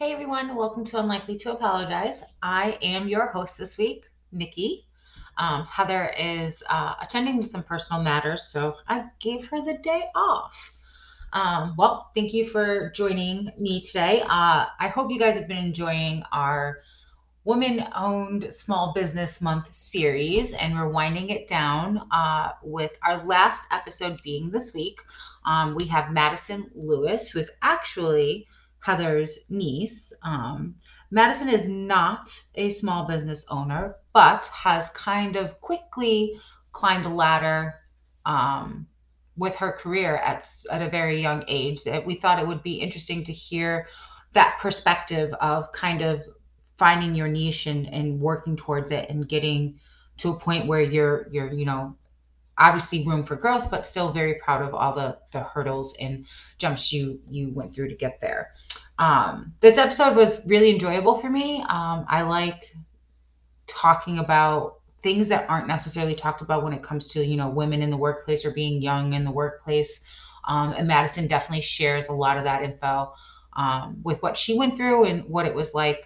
Hey everyone, welcome to Unlikely to Apologize. I am your host this week, Nikki. Um, Heather is uh, attending to some personal matters, so I gave her the day off. Um, well, thank you for joining me today. Uh, I hope you guys have been enjoying our Women Owned Small Business Month series, and we're winding it down uh, with our last episode being this week. Um, we have Madison Lewis, who is actually Heather's niece. Um, Madison is not a small business owner, but has kind of quickly climbed a ladder um, with her career at, at a very young age. We thought it would be interesting to hear that perspective of kind of finding your niche and, and working towards it and getting to a point where you're you're you know obviously room for growth, but still very proud of all the the hurdles and jumps you you went through to get there. Um, this episode was really enjoyable for me. Um, I like talking about things that aren't necessarily talked about when it comes to you know women in the workplace or being young in the workplace. Um, and Madison definitely shares a lot of that info um, with what she went through and what it was like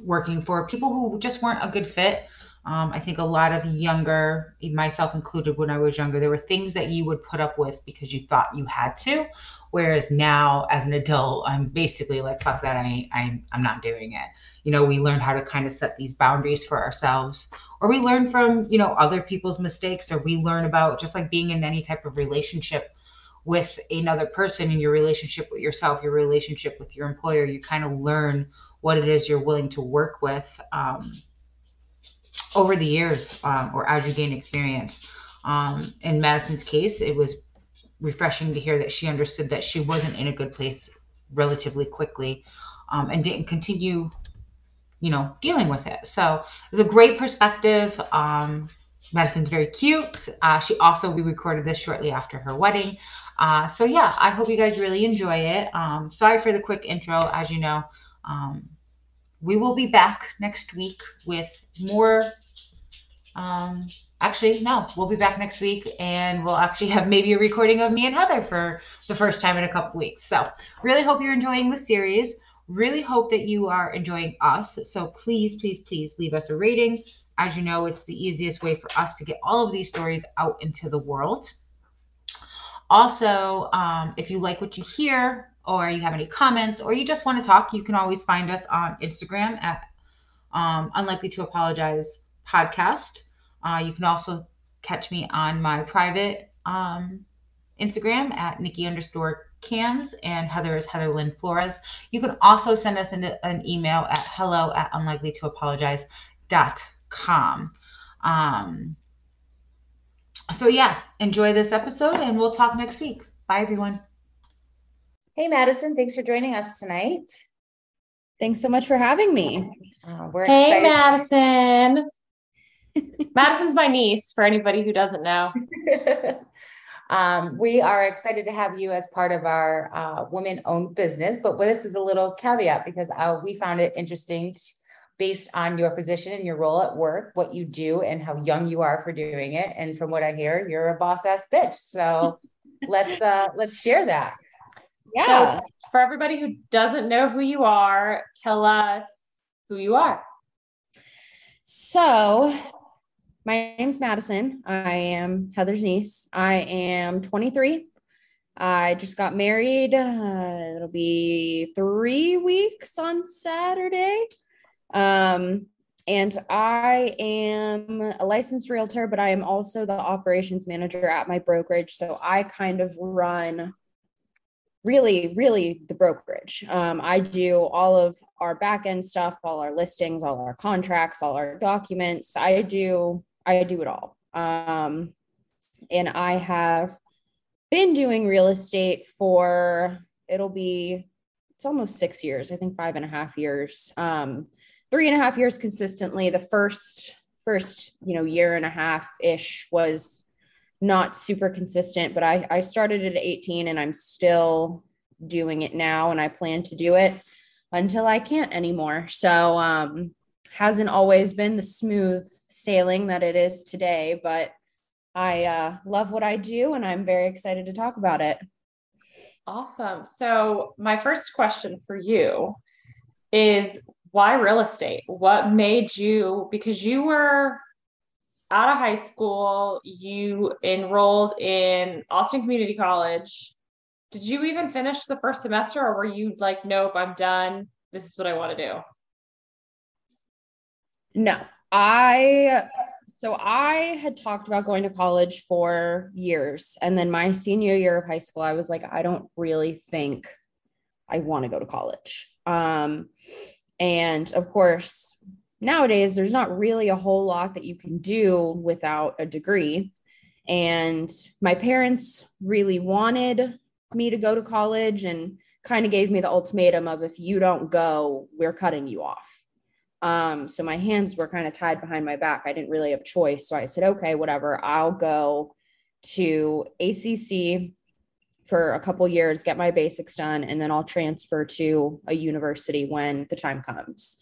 working for people who just weren't a good fit um, I think a lot of younger, myself included, when I was younger, there were things that you would put up with because you thought you had to. Whereas now, as an adult, I'm basically like, fuck that, I, I, I'm not doing it. You know, we learn how to kind of set these boundaries for ourselves, or we learn from, you know, other people's mistakes, or we learn about just like being in any type of relationship with another person in your relationship with yourself, your relationship with your employer, you kind of learn what it is you're willing to work with. Um, over the years um, or as you gain experience. Um, in Madison's case, it was refreshing to hear that she understood that she wasn't in a good place relatively quickly um, and didn't continue, you know, dealing with it. So it was a great perspective. Um, Madison's very cute. Uh, she also, we recorded this shortly after her wedding. Uh, so yeah, I hope you guys really enjoy it. Um, sorry for the quick intro. As you know, um, we will be back next week with more um, actually, no, we'll be back next week and we'll actually have maybe a recording of me and Heather for the first time in a couple weeks. So, really hope you're enjoying the series. Really hope that you are enjoying us. So, please, please, please leave us a rating. As you know, it's the easiest way for us to get all of these stories out into the world. Also, um, if you like what you hear, or you have any comments, or you just want to talk, you can always find us on Instagram at um, Unlikely to Apologize podcast. Uh, you can also catch me on my private um, Instagram at Nikki underscore cams and Heather is Heather Lynn Flores. You can also send us an, an email at hello at unlikely to apologize dot com. Um, so yeah, enjoy this episode and we'll talk next week. Bye everyone. Hey Madison, thanks for joining us tonight. Thanks so much for having me. Uh, we're hey excited. Madison. Madison's my niece, for anybody who doesn't know. um, we are excited to have you as part of our uh, women owned business, but this is a little caveat because uh, we found it interesting. based on your position and your role at work, what you do, and how young you are for doing it. And from what I hear, you're a boss ass bitch. So let's uh, let's share that. Yeah. So for everybody who doesn't know who you are, tell us who you are. So my name's Madison. I am Heather's niece. I am 23. I just got married. Uh, it'll be three weeks on Saturday. Um, and I am a licensed realtor, but I am also the operations manager at my brokerage. So I kind of run really, really the brokerage. Um, I do all of our back end stuff, all our listings, all our contracts, all our documents. I do I do it all. Um, and I have been doing real estate for it'll be it's almost six years, I think five and a half years. Um, three and a half years consistently. The first first you know year and a half ish was not super consistent, but I, I started at 18 and I'm still doing it now and I plan to do it until I can't anymore. So um hasn't always been the smooth sailing that it is today, but I uh, love what I do and I'm very excited to talk about it. Awesome. So, my first question for you is why real estate? What made you, because you were out of high school, you enrolled in Austin Community College. Did you even finish the first semester or were you like, nope, I'm done? This is what I want to do? No, I so I had talked about going to college for years. And then my senior year of high school, I was like, I don't really think I want to go to college. Um, and of course, nowadays, there's not really a whole lot that you can do without a degree. And my parents really wanted me to go to college and kind of gave me the ultimatum of if you don't go, we're cutting you off. Um, so my hands were kind of tied behind my back. I didn't really have a choice. So I said, okay, whatever, I'll go to ACC for a couple years, get my basics done, and then I'll transfer to a university when the time comes.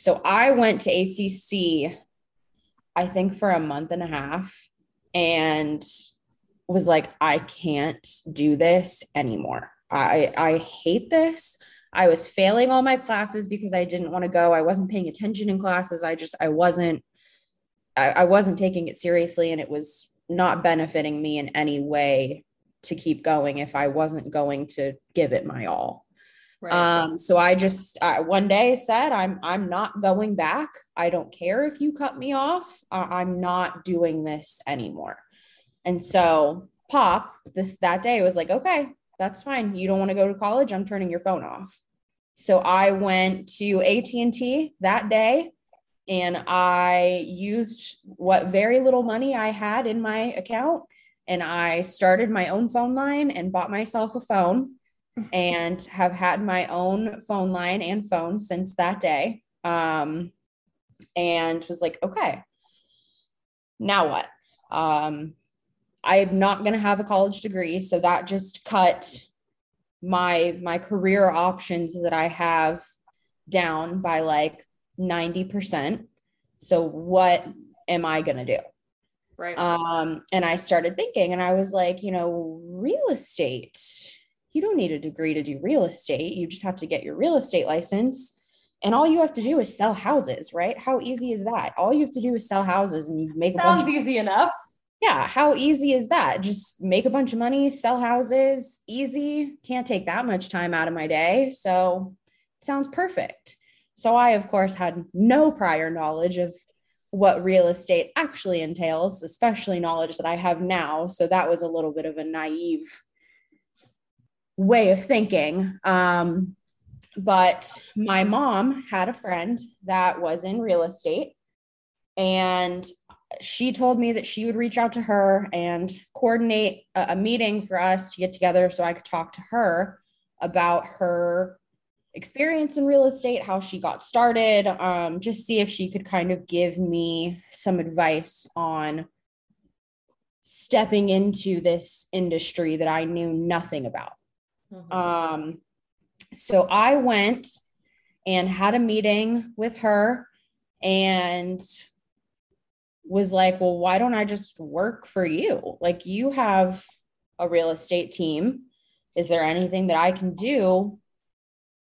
So I went to ACC, I think for a month and a half, and was like, I can't do this anymore. I I hate this. I was failing all my classes because I didn't want to go. I wasn't paying attention in classes. I just, I wasn't, I, I wasn't taking it seriously and it was not benefiting me in any way to keep going if I wasn't going to give it my all. Right. Um, so I just one day said, I'm I'm not going back. I don't care if you cut me off. I'm not doing this anymore. And so Pop this that day was like, okay, that's fine. You don't want to go to college. I'm turning your phone off. So I went to AT&T that day and I used what very little money I had in my account and I started my own phone line and bought myself a phone and have had my own phone line and phone since that day. Um, and was like, okay, now what? Um, I'm not going to have a college degree. So that just cut my my career options that I have down by like 90%. So what am I going to do? Right. Um and I started thinking and I was like, you know, real estate. You don't need a degree to do real estate. You just have to get your real estate license. And all you have to do is sell houses, right? How easy is that? All you have to do is sell houses and you make Sounds a bunch of- easy enough yeah, how easy is that? Just make a bunch of money, sell houses, easy. Can't take that much time out of my day. So sounds perfect. So I, of course, had no prior knowledge of what real estate actually entails, especially knowledge that I have now. So that was a little bit of a naive way of thinking. Um, but my mom had a friend that was in real estate and she told me that she would reach out to her and coordinate a, a, meeting for us to get together so I could talk to her about her experience in real estate, how she got started, um, just see if she could kind of give me some advice on stepping into this industry that I knew nothing about. Mm-hmm. Um, so I went and had a meeting with her and was like, well, why don't I just work for you? Like, you have a real estate team. Is there anything that I can do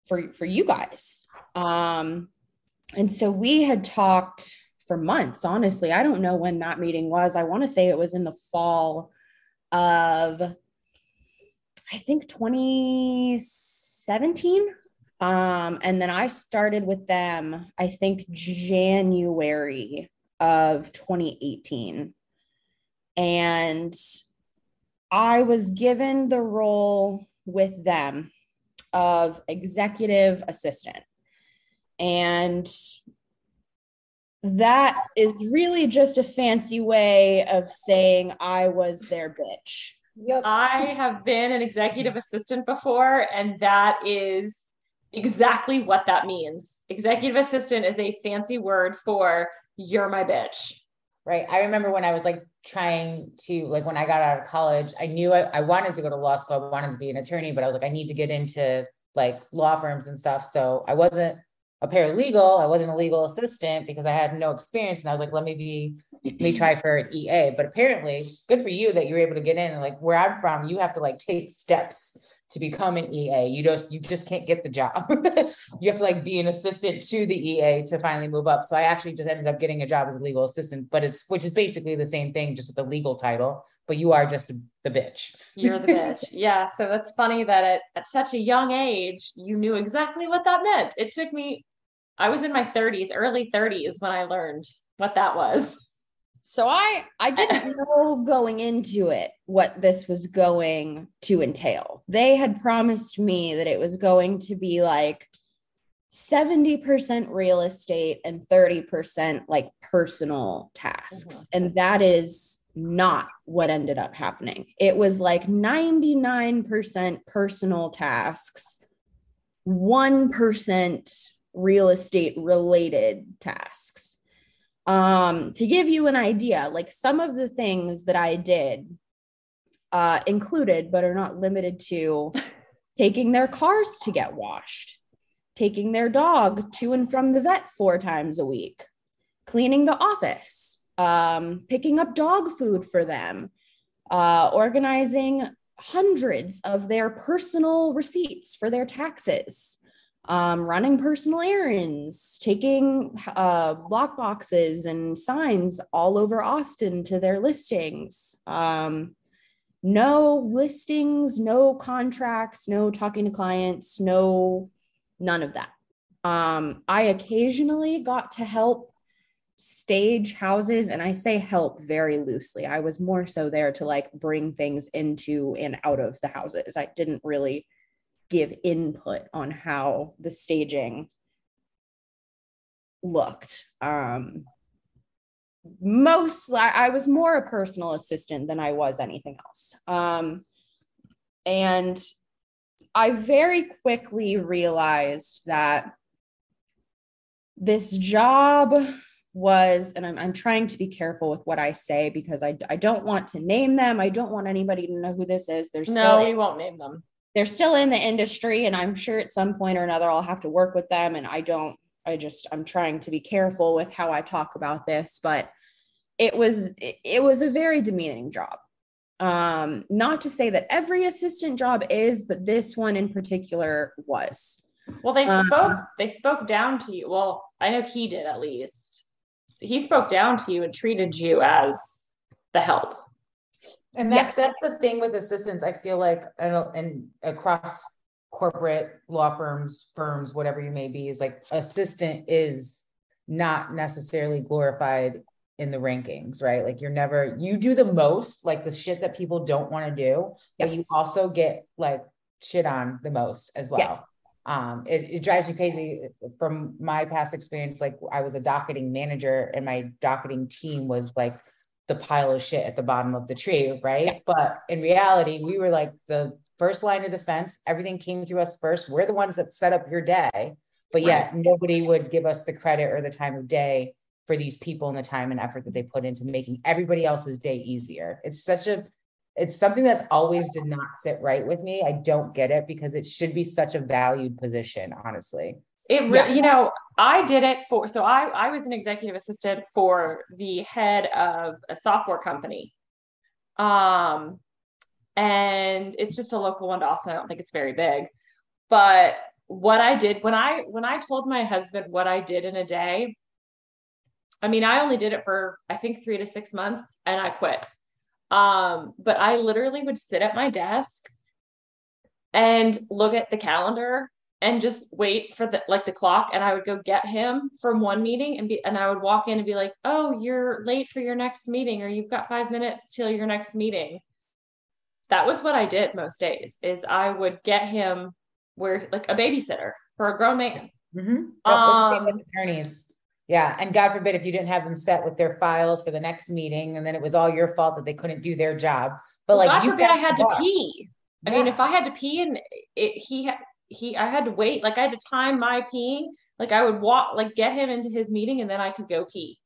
for for you guys? Um, and so we had talked for months. Honestly, I don't know when that meeting was. I want to say it was in the fall of, I think 2017. Um, and then I started with them, I think January of 2018. And I was given the role with them of executive assistant. And that is really just a fancy way of saying I was their bitch. Yep. I have been an executive assistant before, and that is exactly what that means. Executive assistant is a fancy word for you're my bitch. Right. I remember when I was like trying to, like, when I got out of college, I knew I, I wanted to go to law school. I wanted to be an attorney, but I was like, I need to get into like law firms and stuff. So I wasn't a paralegal. I wasn't a legal assistant because I had no experience. And I was like, let me be, let me try for an EA. But apparently, good for you that you're able to get in. And like where I'm from, you have to like take steps to become an EA. You just you just can't get the job. you have to like be an assistant to the EA to finally move up. So I actually just ended up getting a job as a legal assistant, but it's which is basically the same thing, just with the legal title. But you are just the bitch. You're the bitch. yeah. So that's funny that at, at such a young age, you knew exactly what that meant. It took me, I was in my 30s, early 30s when I learned what that was. So I I didn't know going into it what this was going to entail. They had promised me that it was going to be like 70% real estate and 30% like personal tasks. Mm-hmm. And that is not what ended up happening. It was like 99% personal tasks, 1% real estate related tasks. Um to give you an idea like some of the things that i did uh included but are not limited to taking their cars to get washed taking their dog to and from the vet four times a week cleaning the office um picking up dog food for them uh organizing hundreds of their personal receipts for their taxes um, running personal errands, taking uh, lock boxes and signs all over Austin to their listings. Um, no listings, no contracts, no talking to clients, no none of that. Um, I occasionally got to help stage houses, and I say help very loosely. I was more so there to like bring things into and out of the houses. I didn't really give input on how the staging looked. Um, most I was more a personal assistant than I was anything else. Um, and I very quickly realized that this job was, and I'm, I'm trying to be careful with what I say because I, I don't want to name them. I don't want anybody to know who this is. There's no, still, you won't name them they're still in the industry and i'm sure at some point or another i'll have to work with them and i don't i just i'm trying to be careful with how i talk about this but it was it, was a very demeaning job. Um not to say that every assistant job is but this one in particular was. Well they um, spoke um, they spoke down to you well i know he did at least. He spoke down to you and treated you as the help and that's that's the thing with assistants. I feel like and, and across corporate law firms, firms, whatever you may be, is like assistant is not necessarily glorified in the rankings, right? Like you're never you do the most, like the shit that people don't want to do, yes. but you also get like shit on the most as well. Yes. Um, it, it drives me crazy from my past experience. Like I was a docketing manager and my docketing team was like the pile of shit at the bottom of the tree, right? But in reality, we were like the first line of defense. Everything came to us first. We're the ones that set up your day, but yet right. nobody would give us the credit or the time of day for these people and the time and effort that they put into making everybody else's day easier. It's such a it's something that's always did not sit right with me. I don't get it because it should be such a valued position, honestly. It really, yes. you know, I did it for, so I, I was an executive assistant for the head of a software company. Um, and it's just a local one to Austin. I don't think it's very big, but what I did when I, when I told my husband what I did in a day, I mean, I only did it for, I think three to six months and I quit. Um, but I literally would sit at my desk and look at the calendar and just wait for the like the clock and I would go get him from one meeting and be and I would walk in and be like, "Oh, you're late for your next meeting or you've got 5 minutes till your next meeting." That was what I did most days is I would get him where like a babysitter for a grown man. Mm-hmm. Um, attorneys. Yeah, and God forbid if you didn't have them set with their files for the next meeting, and then it was all your fault that they couldn't do their job. But well, like, God forbid I had to pee. I mean, if I had to pee and it, he had he I had to wait. Like I had to time my peeing. Like I would walk, like get him into his meeting and then I could go pee.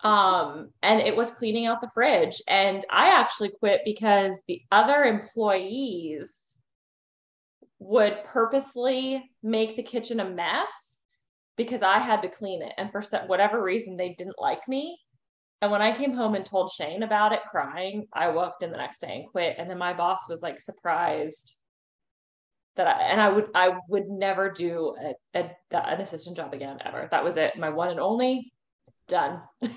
Um, and it was cleaning out the fridge. And I actually quit because the other employees would purposely make the kitchen a mess because I had to clean it. And for whatever reason, they didn't like me. And when I came home and told Shane about it, crying, I walked in the next day and quit. And then my boss was like surprised that I and I would I would never do a, a, an assistant job again ever. That was it, my one and only. Done.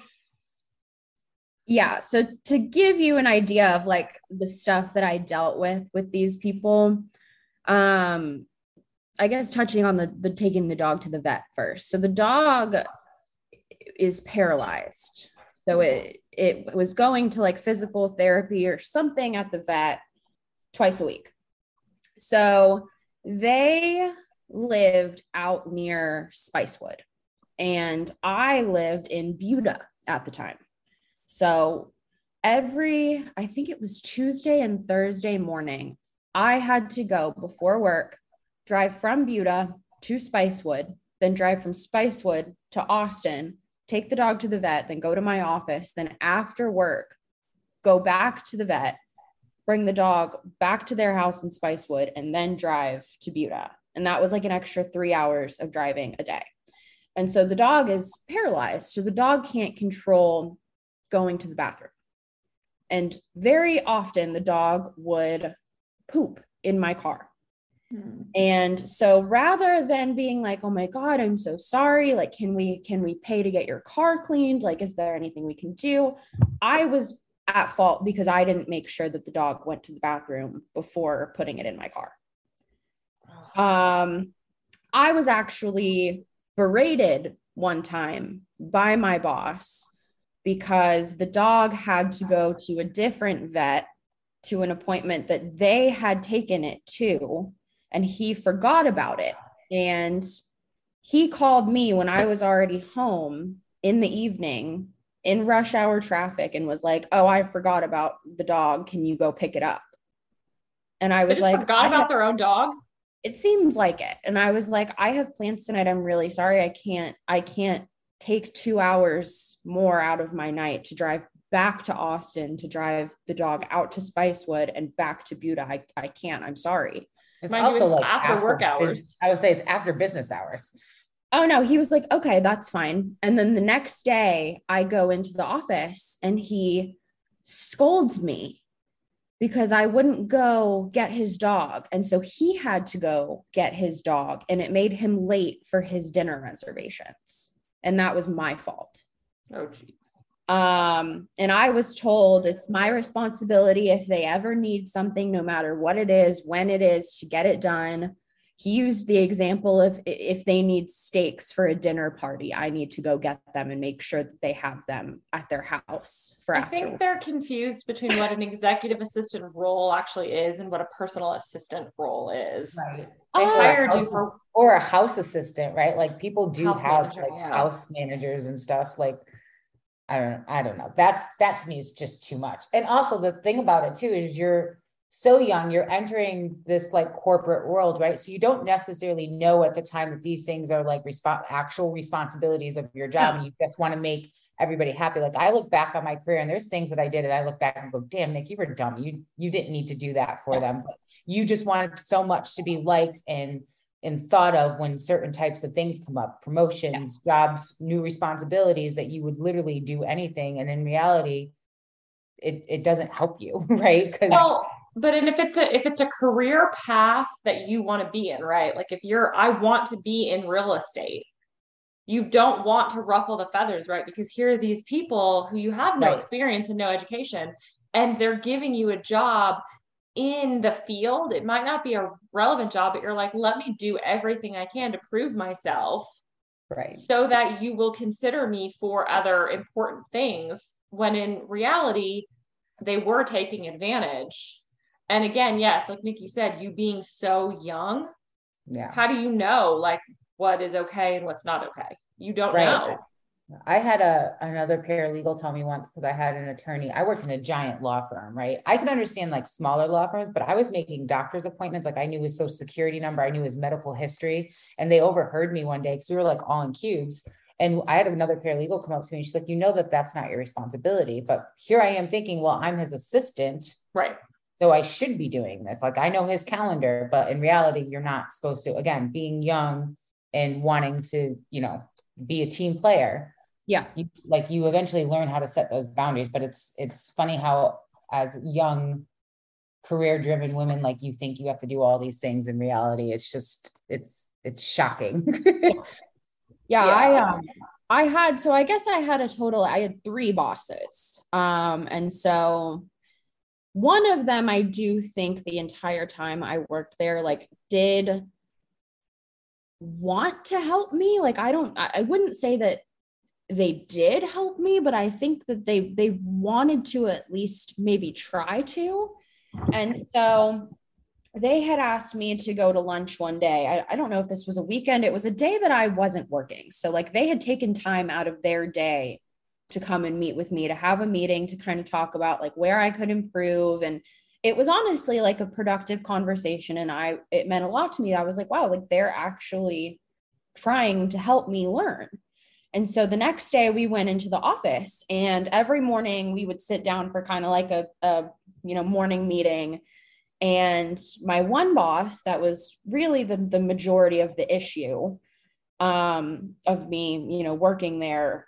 yeah. So to give you an idea of like the stuff that I dealt with with these people, um, I guess touching on the the taking the dog to the vet first. So the dog is paralyzed. So it it was going to like physical therapy or something at the vet twice a week. So they lived out near Spicewood and I lived in Buda at the time. So every, I think it was Tuesday and Thursday morning, I had to go before work, drive from Buda to Spicewood, then drive from Spicewood to Austin, take the dog to the vet, then go to my office, then after work, go back to the vet, bring the dog back to their house in Spicewood, and then drive to Buda. And that was like an extra three hours of driving a day. And so the dog is paralyzed. So the dog can't control going to the bathroom. And very often the dog would poop in my car. Hmm. And so rather than being like, "Oh my god, I'm so sorry, like can we can we pay to get your car cleaned? Like is there anything we can do?" I was at fault because I didn't make sure that the dog went to the bathroom before putting it in my car. Um I was actually berated one time by my boss because the dog had to go to a different vet to an appointment that they had taken it to and he forgot about it and he called me when I was already home in the evening in rush hour traffic and was like, "Oh, I forgot about the dog. Can you go pick it up?" And I was like, "Forgot about their own dog." It seemed like it, and I was like, "I have plans tonight. I'm really sorry. I can't. I can't take two hours more out of my night to drive back to Austin to drive the dog out to Spicewood and back to Buda. I, I can't. I'm sorry." It's Mind also like after, after work hours. I would say it's after business hours. Oh no, he was like, okay, that's fine. And then the next day I go into the office and he scolds me because I wouldn't go get his dog. And so he had to go get his dog and it made him late for his dinner reservations. And that was my fault. Oh, geez. Um, and I was told it's my responsibility if they ever need something, no matter what it is, when it is, to get it done he used the example of if they need steaks for a dinner party, I need to go get them and make sure that they have them at their house for I think they're confused between what an executive assistant role actually is and what a personal assistant role is. Right. They oh, hired you for or a house assistant, right? Like people do have manager, like yeah. house managers and stuff. Like I don't I don't know. That's that's me is just too much. And also the thing about it too is you're so young, you're entering this like corporate world, right? So you don't necessarily know at the time that these things are like resp- actual responsibilities of your job, and you just want to make everybody happy. Like I look back on my career, and there's things that I did, and I look back and go, "Damn, Nick, you were dumb. You you didn't need to do that for them. But you just wanted so much to be liked and and thought of when certain types of things come up, promotions, yeah. jobs, new responsibilities, that you would literally do anything, and in reality." It, it doesn't help you, right? Because well, but and if it's a if it's a career path that you want to be in right? Like if you're i want to be in real estate you don't want to ruffle the feathers right? Because here are these people who you have no right. experience and no education and they're giving you a job in the field. It might not be a relevant job but you're like let me do everything i can to prove myself right. so that you will consider me for other important things when in reality they were taking advantage and again yes like nikki said you being so young yeah how do you know like what is okay and what's not okay you don't right. know I had a another paralegal tell me once because I had an attorney. I worked in a giant law firm, right? I can understand like smaller law firms, but I was making doctor's appointments. Like I knew his social security number, I knew his medical history, and they overheard me one day because we were like all in cubes. And I had another paralegal come up to me. And she's like, "You know that that's not your responsibility." But here I am thinking, well, I'm his assistant, right? So I should be doing this. Like I know his calendar, but in reality, you're not supposed to. Again, being young and wanting to, you know, be a team player, Yeah. You, like you eventually learn how to set those boundaries, but it's it's funny how as young career driven women like you think you have to do all these things in reality it's just it's it's shocking yeah, I um I had so I guess I had a total I had three bosses. Um and so one of them I do think the entire time I worked there like did want to help me like I don't I, wouldn't say that they did help me but I think that they they wanted to at least maybe try to and so they had asked me to go to lunch one day. I, I, don't know if this was a weekend, it was a day that I wasn't working. So, like, they had taken time out of their day to come and meet with me to have a meeting to kind of talk about like where I could improve. And it was honestly like a productive conversation. And I, it meant a lot to me. I was like, wow, like they're actually trying to help me learn. And so the next day we went into the office and every morning we would sit down for kind of like a, a you know morning meeting and my one boss that was really the, the majority of the issue um, of me you know working there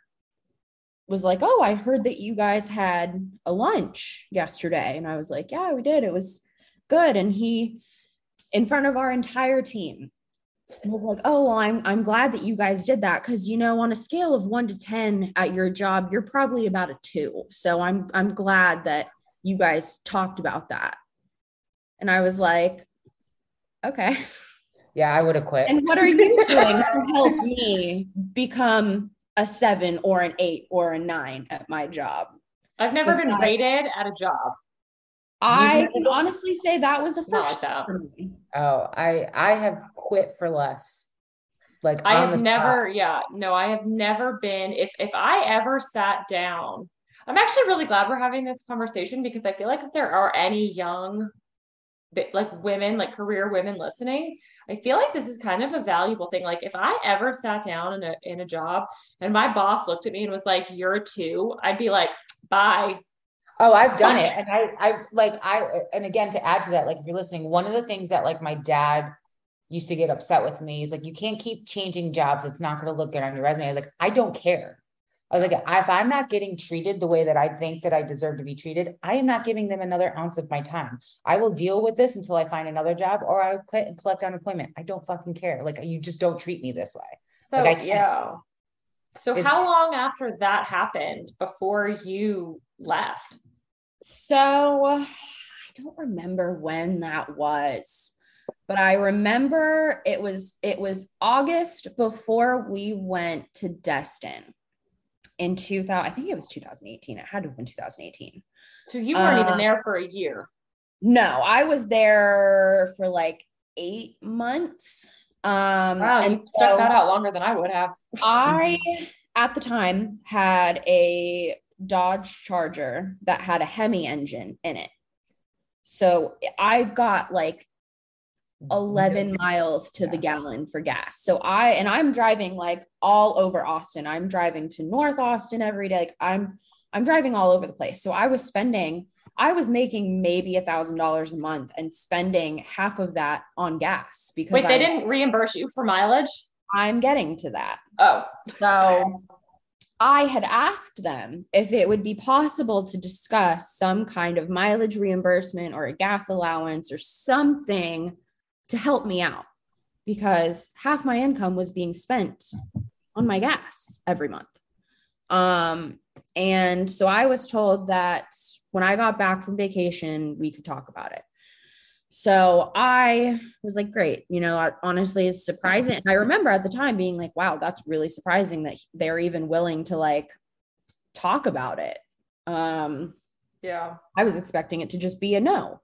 was like oh i heard that you guys had a lunch yesterday and i was like yeah we did it was good and he in front of our entire team was like oh well i'm i'm glad that you guys did that because you know on a scale of 1 to 10 at your job you're probably about a 2 so i'm i'm glad that you guys talked about that. And I was like, okay. Yeah, I would have quit. And what are you doing to help me become a seven or an eight or a nine at my job? I've never been rated at a job. I can honestly say that was a first like for me. Oh, I I have quit for less. Like I have never, yeah, no, I have never been. If if I ever sat down I'm actually really glad we're having this conversation because I feel like if there are any young like women, like career women listening, I feel like this is kind of a valuable thing. Like if I ever sat down in a in a job and my boss looked at me and was like, "You're a two, I'd be like, "Bye." Oh, I've done it, and I, I like I, and again to add to that, like if you're listening, one of the things that like my dad used to get upset with me is like, you can't keep changing jobs. It's not going to look good on your resume. Like I don't care. I was like, if I'm not getting treated the way that I think that I deserve to be treated, I am not giving them another ounce of my time. I will deal with this until I find another job or I quit and collect unemployment. I don't fucking care. Like you just don't treat me this way. So like, yeah. So it's, how long after that happened before you left? So I don't remember when that was but I remember it was it was August before we went to Destin in 2000 i think it was 2018 it had to have been 2018 so you weren't uh, even there for a year. No i was there for like eight months. Um wow and you stuck so that out longer than i would have. I at the time had a dodge charger that had a hemi engine in it. So i got like 11 miles to the gallon for gas. So I and I'm driving like all over Austin. I'm driving to North Austin every day. Like I'm I'm driving all over the place. So I was spending I was making maybe a thousand dollars a month and spending half of that on gas because wait, they didn't reimburse you for mileage. I'm getting to that. Oh, so I had asked them if it would be possible to discuss some kind of mileage reimbursement or a gas allowance or something to help me out because half my income was being spent on my gas every month. Um, and so I was told that when I got back from vacation, we could talk about it. So I was like, great. You know, honestly, it's surprising. And I remember at the time being like, wow, that's really surprising that they're even willing to like talk about it. Um, yeah. I was expecting it to just be a no.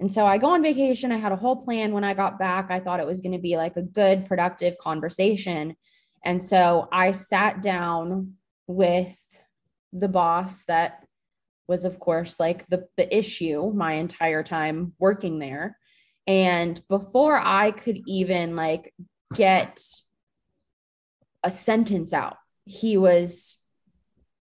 And so I go on vacation. I had a whole plan when I got back. I thought it was going to be like a good, productive conversation. And so I sat down with the boss that was, of course, like the, the issue my entire time working there. And before I could even like get a sentence out, he was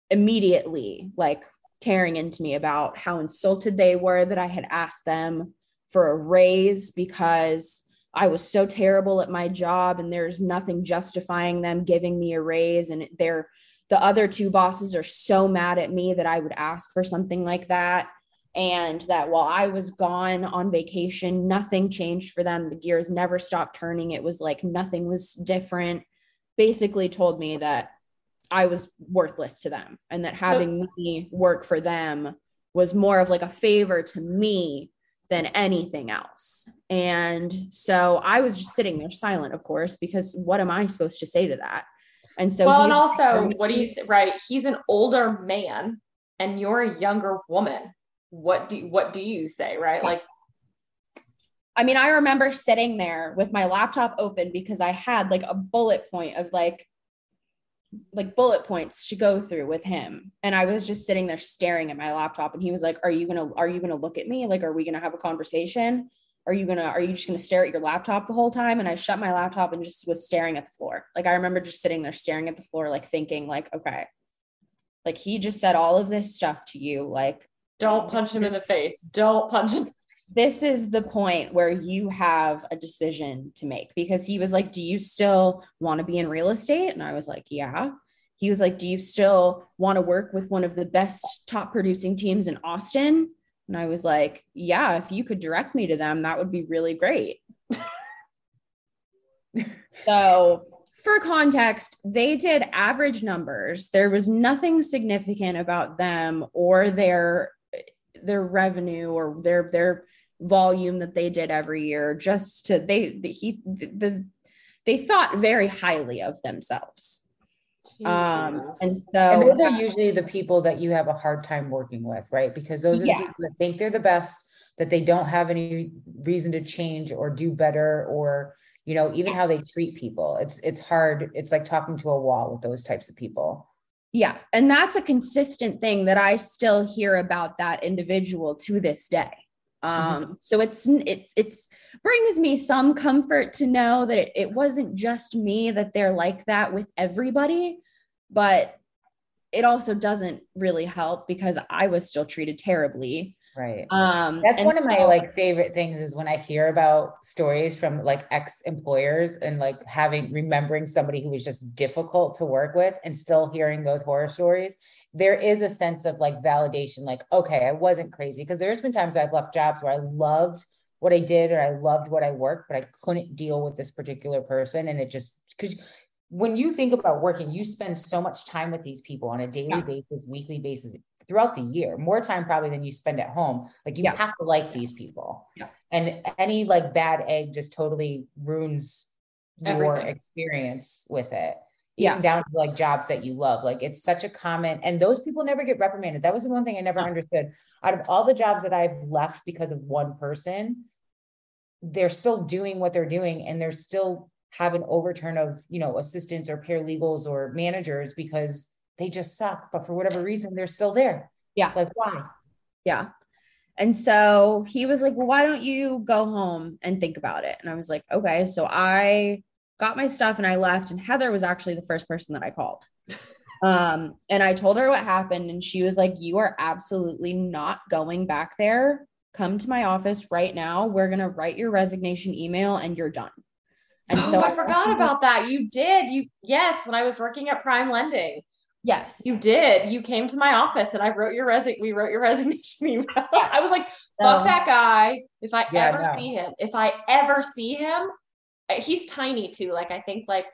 immediately like tearing into me about how insulted they were that I had asked them for a raise because I was so terrible at my job and there's nothing justifying them giving me a raise and they're the other two bosses are so mad at me that I would ask for something like that. And that while I was gone on vacation, nothing changed for them. The gears never stopped turning. It was like nothing was different. Basically, told me that I was worthless to them and that having me work for them was more of like a favor to me than anything else. And so I was just sitting there silent, of course, because what am I supposed to say to that? And so, well, and also, what do you say? Right, he's an older man, and you're a younger woman. What do what do you say? Right, like. I mean, I remember sitting there with my laptop open because I had like a bullet point of like like bullet points to go through with him. And i was just sitting there staring at my laptop and he was like are you gonna are you gonna look at me? Like are we gonna have a conversation? Are you gonna are you just gonna stare at your laptop the whole time? And i shut my laptop and just was staring at the floor. Like i remember just sitting there staring at the floor like thinking like okay like he just said all of this stuff to you like don't punch him in the face. Don't punch him this is the point where you have a decision to make because he was like do you still want to be in real estate and i was like yeah he was like do you still want to work with one of the best top producing teams in austin and I was like, yeah, if you could direct me to them, that would be really great. so, for context, they did average numbers. There was nothing significant about them or their their revenue or their their volume that they did every year just to they the, he the they thought very highly of themselves um, and so and those are usually the people that you have a hard time working with, right? Because those are yeah. the people that think they're the best, that they don't have any reason to change or do better, or you know, even how they treat people. It's it's hard. It's like talking to a wall with those types of people. Yeah. And that's a consistent thing that I still hear about that individual to this day. Um, mm-hmm. so it's it's it's brings me some comfort to know that it, it wasn't just me that they're like that with everybody but it also doesn't really help because I was still treated terribly. Right. Um, that's one of my so, like favorite things is when I hear about stories from like ex employers and like having remembering somebody who was just difficult to work with and still hearing those horror stories. There is a sense of like validation, like, okay, I wasn't crazy. Because there's been times I've left jobs where I loved what I did or I loved what I worked, but I couldn't deal with this particular person. And it just because when you think about working, you spend so much time with these people on a daily yeah. basis, weekly basis throughout the year, more time probably than you spend at home. Like you yeah. have to like these people. Yeah. And any like bad egg just totally ruins your experience with it. Yeah. Down to like jobs that you love. Like it's such a common, and those people never get reprimanded. That was the one thing I never understood. Out of all the jobs that I've left because of one person, they're still doing what they're doing and they're still have an overturn of you know assistants or paralegals or managers because they just suck but for whatever reason they're still there yeah like why yeah and so he was like well why don't you go home and think about it and i was like okay so i got my stuff and i left and heather was actually the first person that i called um and i told her what happened and she was like you are absolutely not going back there come to my office right now we're going to write your resignation email and you're done and oh, so I, I forgot about that. You did. You yes, when I was working at Prime Lending. Yes. You did. You came to my office and I wrote your resign we wrote your resignation email. I was like, fuck that guy. If I yeah, ever no. see him, if I ever see him, Uh, he's tiny too. Like I think like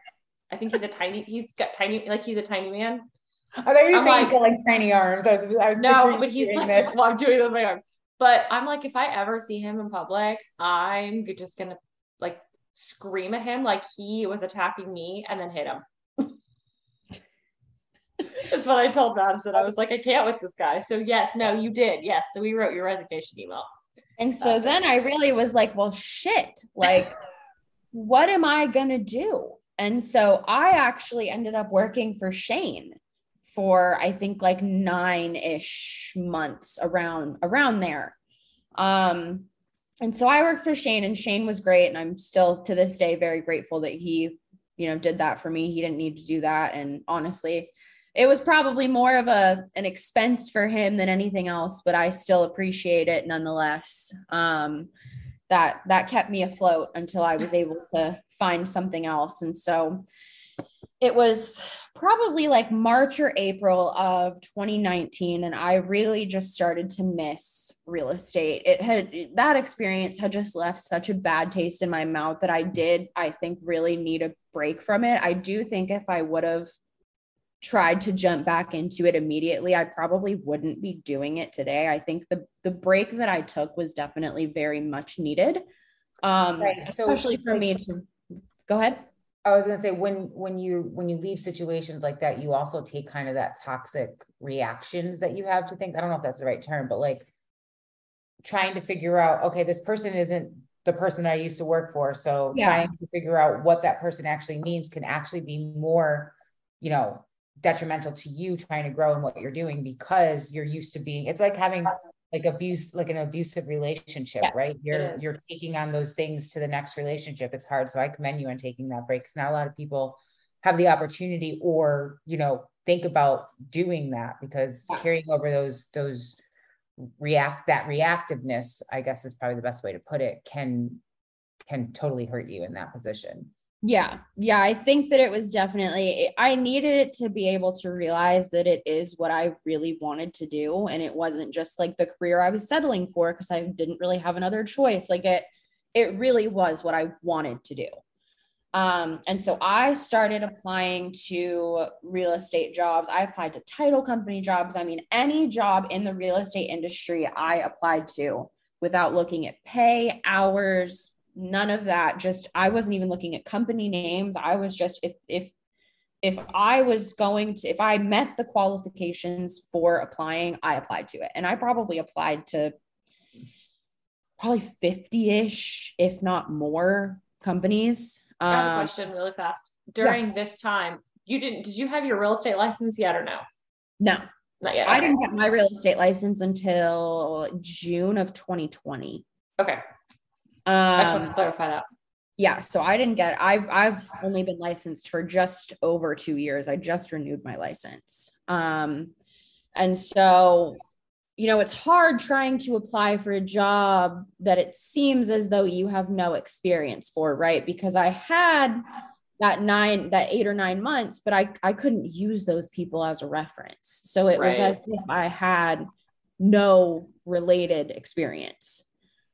I think he's a tiny, he's got tiny, like he's a tiny man. I thought you were saying like, he's got like tiny arms. I was, I was no, but he's like, this. well, I'm doing with my arms. But I'm like, if I ever see him in public, I'm just gonna like scream at him like he was attacking me and then hit him. That's what I told Madison. I was like, I can't with this guy. So yes, no, you did. Yes. So we wrote your resignation email. And so That's then it. I really was like, well, shit. Like, what am I gonna do? And so I actually ended up working for Shane for I think like nine-ish months around around there. Um, and so I worked for Shane and Shane was great. And I'm still to this day very grateful that he, you know, did that for me. He didn't need to do that. And honestly, it was probably more of a an expense for him than anything else, but I still appreciate it nonetheless. Um, that that kept me afloat until I was mm-hmm. able to find something else. And so it was probably like March or April of 2019 and I really just started to miss real estate. It had that experience had just left such a bad taste in my mouth that I did I think really need a break from it. I do think if I would have tried to jump back into it immediately, I probably wouldn't be doing it today. I think the the break that I took was definitely very much needed. Um right. so, especially for me to go ahead. I was gonna say when when you when you leave situations like that, you also take kind of that toxic reactions that you have to think. I don't know if that's the right term, but like trying to figure out, okay, this person isn't the person I used to work for. So yeah. trying to figure out what that person actually means can actually be more, you know, detrimental to you trying to grow in what you're doing because you're used to being it's like having like abuse like an abusive relationship yeah, right? you're you're taking on those things to the next relationship. It's hard. So i commend you on taking that break because not a lot of people have the opportunity or you know think about doing that because yeah. carrying over those those react that reactiveness i guess is probably the best way to put it can can totally hurt you in that position yeah. Yeah. I think that it was definitely, I needed it to be able to realize that it is what I really wanted to do. And it wasn't just like the career I was settling for because I didn't really have another choice. Like it, it really was what I wanted to do. Um, and so I started applying to real estate jobs. I applied to title company jobs. I mean, any job in the real estate industry I applied to without looking at pay, hours, none of that. Just i wasn't even looking at company names. I was just if if if i was going to if i met the qualifications for applying i applied to it. And i probably applied to probably 50ish if not more companies. I have a um, question really fast. During yeah. this time you didn't did you have your real estate license yet or no? No. Not yet. Okay. i didn't get my real estate license until june of 2020 okay I just want to clarify that. Yeah, so I didn't get. I've I've only been licensed for just over two years. I just renewed my license, um, and so you know it's hard trying to apply for a job that it seems as though you have no experience for, right? Because I had that nine that eight or nine months but i i couldn't use those people as a reference so it right. was as if i had no related experience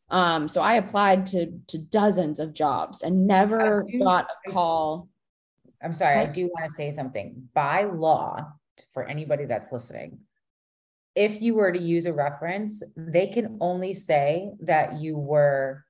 um, so I applied to to dozens of jobs and never do, got a call. I'm sorry, I do want to say something. By law, for anybody that's listening, if you were to use a reference, they can only say that you were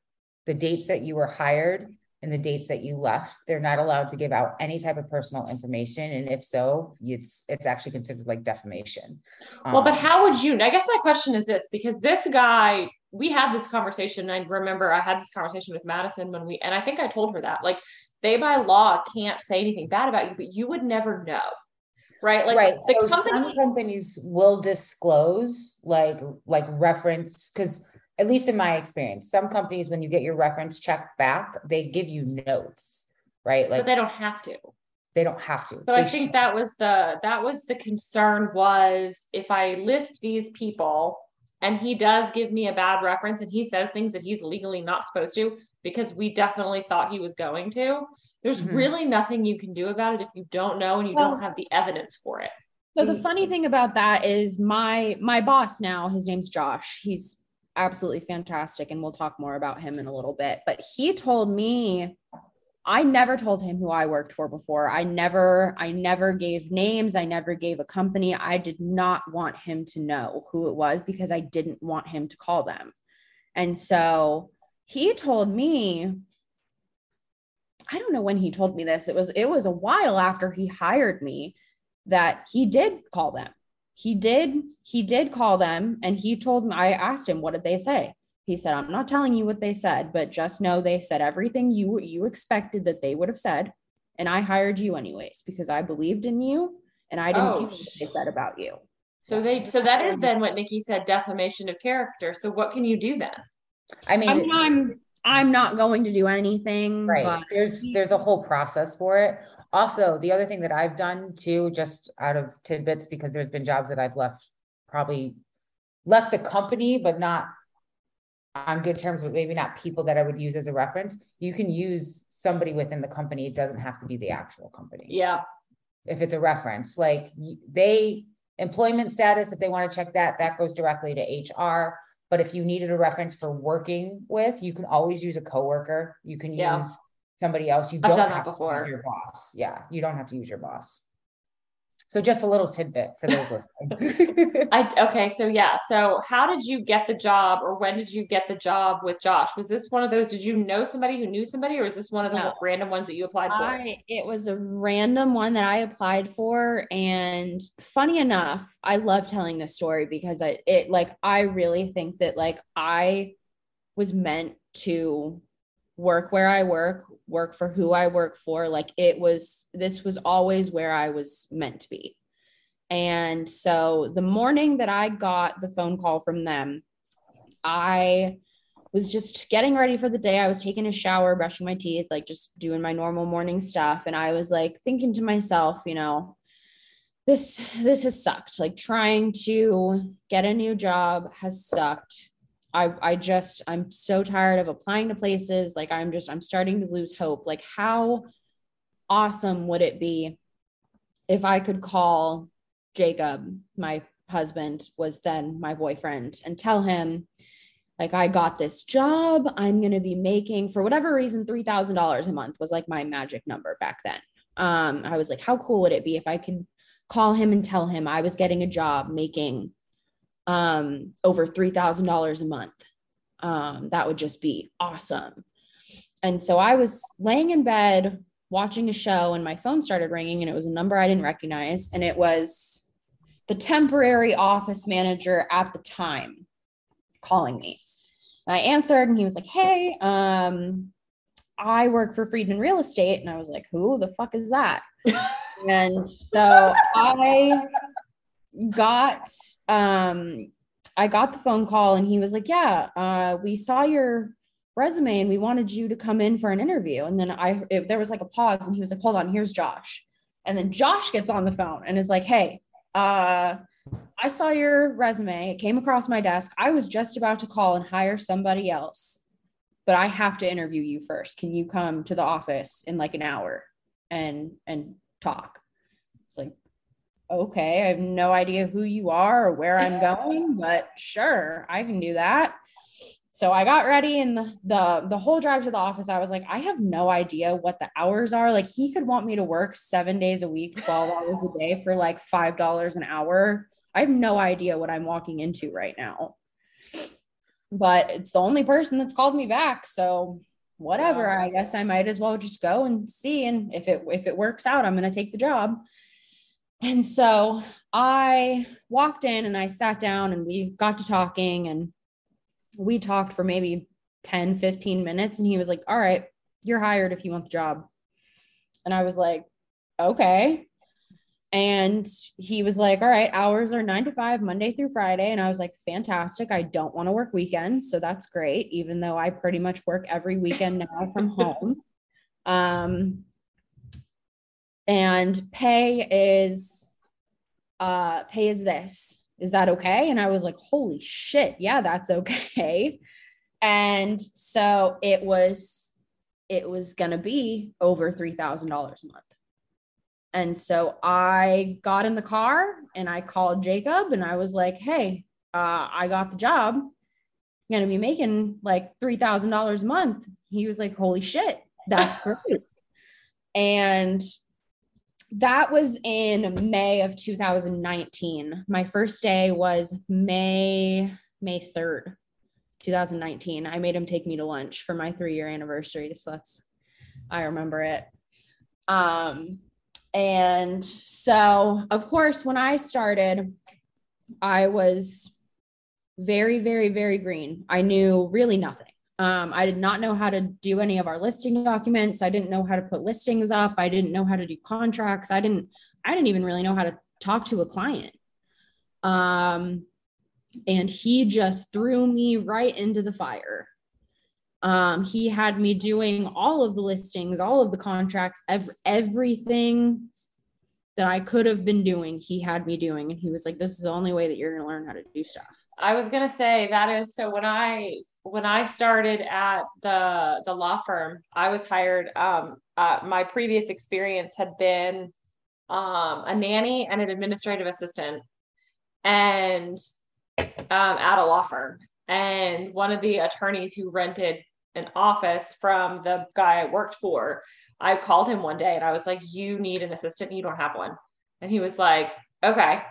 the dates that you were hired and the dates that you left. They're not allowed to give out any type of personal information, and if so, it's it's actually considered like defamation. Well, um, but how would you? I guess my question is this: because this guy we had this conversation. I remember I had this conversation with Madison when we, and I think I told her that like they by law can't say anything bad about you, but you would never know. Right. Like right. the so company- some companies will disclose like, like reference, because at least in my experience, some companies, when you get your reference checked back, they give you notes, right? Like, but they don't have to. They don't have to. So I think sh- that was the that was the concern was if I list these people and he does give me a bad reference and he says things that he's legally not supposed to because we definitely thought he was going to. There's mm-hmm. really nothing you can do about it if you don't know and you well, don't have the evidence for it. so the funny thing about that is my my boss now his name's josh. He's absolutely fantastic and we'll talk more about him in a little bit. But he told me I never told him who I worked for before. I never, I never gave names. I never gave a company. I did not want him to know who it was because I didn't want him to call them. And so he told me, I don't know when he told me this. It was, it was a while after he hired me that he did call them. He did, he did call them and he told me, I asked him, what did they say? He said, I'm not telling you what they said, but just know they said everything you you expected that they would have said. And I hired you anyways because I believed in you and I didn't oh, care what they said about you. So they so that is then what Nikki said, defamation of character. So what can you do then? I mean, I mean I'm I'm not going to do anything. Right. But- there's there's a whole process for it. Also, the other thing that I've done too, just out of tidbits, because there's been jobs that I've left probably left the company, but not on good terms, but maybe not people that I would use as a reference, you can use somebody within the company. It doesn't have to be the actual company. Yeah. if it's a reference, like they, employment status, if they want to check that, that goes directly to HR. But if you needed a reference for working with, you can always use a coworker. You can Yeah. use somebody else. You I've don't have to use before. Your boss. Yeah, you don't have to use your boss. So just a little tidbit for those listening. I okay, so yeah. So how did you get the job or when did you get the job with Josh? Was this one of those, did you know somebody who knew somebody or is this one of the No. random ones that you applied for? I it was a random one that I applied for and funny enough, I love telling this story because I it like I really think that like I was meant to work where I work, work for who I work for. Like it was this was always where I was meant to be. And so the morning that I got the phone call from them, I was just getting ready for the day. I was taking a shower, brushing my teeth, like just doing my normal morning stuff. And I was like thinking to myself, you know, this this has sucked. Like trying to get a new job has sucked. I I just I'm so tired of applying to places. Like I'm just I'm starting to lose hope. Like how awesome would it be if I could call Jacob, my husband was then my boyfriend, and tell him like I got this job. I'm going to be making for whatever reason $3,000 a month was like my magic number back then. Um I was like how cool would it be if I could call him and tell him I was getting a job making um over $3,000 a month. Um that would just be awesome. And so I was laying in bed watching a show and my phone started ringing and it was a number I didn't recognize and it was the temporary office manager at the time calling me. And I answered and he was like, "Hey, um I work for Friedman Real Estate." And I was like, "Who the fuck is that?" and so I got um I got the phone call and he was like, "Yeah, uh we saw your resume and we wanted you to come in for an interview." And then I it, there was like a pause and he was like, "Hold on, here's Josh." And then Josh gets on the phone and is like, "Hey, uh I saw your resume. It came across my desk. I was just about to call and hire somebody else, but I have to interview you first. Can you come to the office in like an hour and and talk?" It's like, "Okay, I have no idea who you are or where I'm going, but sure, I can do that." So I got ready and the, the the whole drive to the office I was like I have no idea what the hours are like he could want me to work 7 days a week 12 hours a day for like $5 an hour I have no idea what I'm walking into right now but it's the only person that's called me back so whatever Wow. I guess I might as well just go and see and if it if it works out I'm going to take the job and so I walked in and I sat down and we got to talking and we talked for maybe 10, 15 minutes. And he was like, All right, you're hired if you want the job. And I was like, Okay. And he was like, All right, hours are nine to five, Monday through Friday. And I was like, Fantastic. I don't want to work weekends. So that's great, even though I pretty much work every weekend now from home. Um, and pay is uh pay is this. Is that okay? And i was like holy shit yeah that's okay. And so it was it was gonna be over $3000 a month. And so i got in the car and i called jacob and i was like hey uh, i got the job. I'm gonna be making like $3000 a month. He was like holy shit that's great. And that was in May of 2019. My first day was May May 3rd, 2019. I made him take me to lunch for my 3-year anniversary. So that's I remember it. Um and so of course when I started I was very very very green. I knew really nothing. Um, I did not know how to do any of our listing documents. I didn't know how to put listings up. I didn't know how to do contracts. I didn't, I didn't even really know how to talk to a client. Um, and he just threw me right into the fire. Um, he had me doing all of the listings, all of the contracts, ev- everything that I could have been doing, he had me doing. And he was like, This is the only way that you're going to learn how to do stuff. I was gonna say that is so when I when I started at the the law firm, I was hired. Um, uh, my previous experience had been um, a nanny and an administrative assistant and um, at a law firm. And one of the attorneys who rented an office from the guy I worked for, I called him one day and I was like, You need an assistant. You don't have one. And he was like, Okay.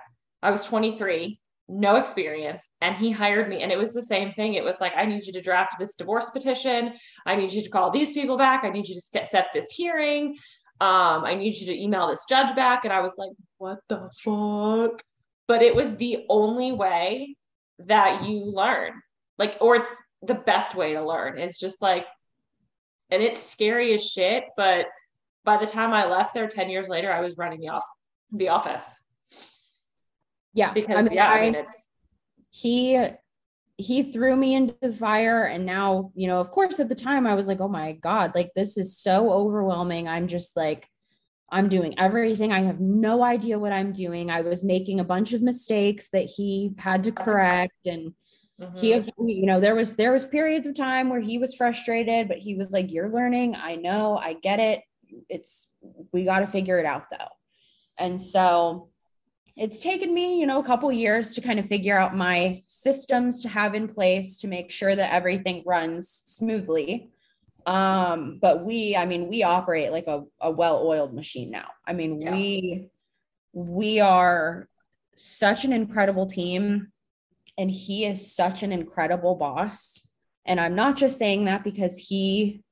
I was 23, no experience. And he hired me. And it was the same thing. It was like, I need you to draft this divorce petition. I need you to call these people back. I need you to set this hearing. Um, I need you to email this judge back. And I was like, What the fuck? But it was the only way that you learn. Like, or it's the best way to learn is just like, and it's scary as shit. But by the time I left there 10 years later, I was running the off the office. Yeah. Because I mean, yeah, I, I- mean it's he he threw me into the fire and now you know of course at the time i was like oh my god like this is so overwhelming. I'm just like i'm doing everything. I have no idea what i'm doing. I was making a bunch of mistakes that he had to correct and he Mhm. you know there was there was periods of time where he was frustrated but he was like you're learning. I know. I get it. It's we got to figure it out though. And so it's taken me you know a couple years to kind of figure out my systems to have in place to make sure that everything runs smoothly. Um but we i mean we operate like a, a well-oiled machine now. I mean Yeah. we we are such an incredible team and he is such an incredible boss. And i'm not just saying that because he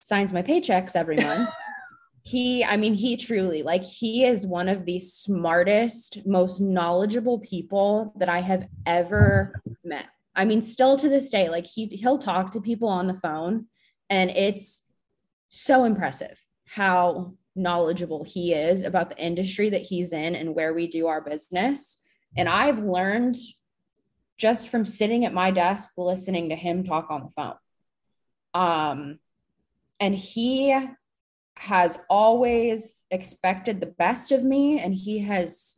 signs my paychecks every month he i mean he truly like he is one of the smartest most knowledgeable people that i have ever met. I mean still to this day like he he'll talk to people on the phone and it's so impressive how knowledgeable he is about the industry that he's in and where we do our business. And i've learned just from sitting at my desk listening to him talk on the phone. Um and he has always expected the best of me and he has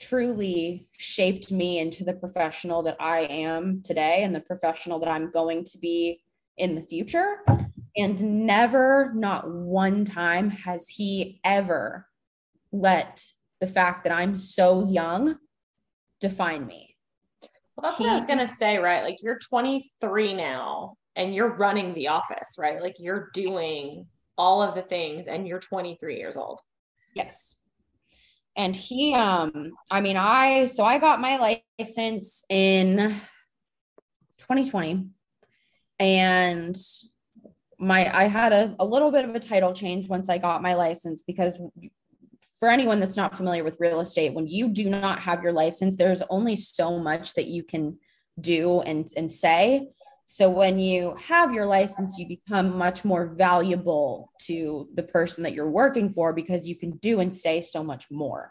truly shaped me into the professional that I am today and the professional that I'm going to be in the future. And never, not one time, has he ever let the fact that I'm so young define me. Well, that's what I was gonna say, right? Like you're 23 now and you're running the office, right? Like you're doing all of the things and you're 23 years old. Yes. And he um I mean I so I got my license in 2020 and my I had a, a little bit of a title change once I got my license because for anyone that's not familiar with real estate when you do not have your license there's only so much that you can do and and say so when you have your license, you become much more valuable to the person that you're working for because you can do and say so much more.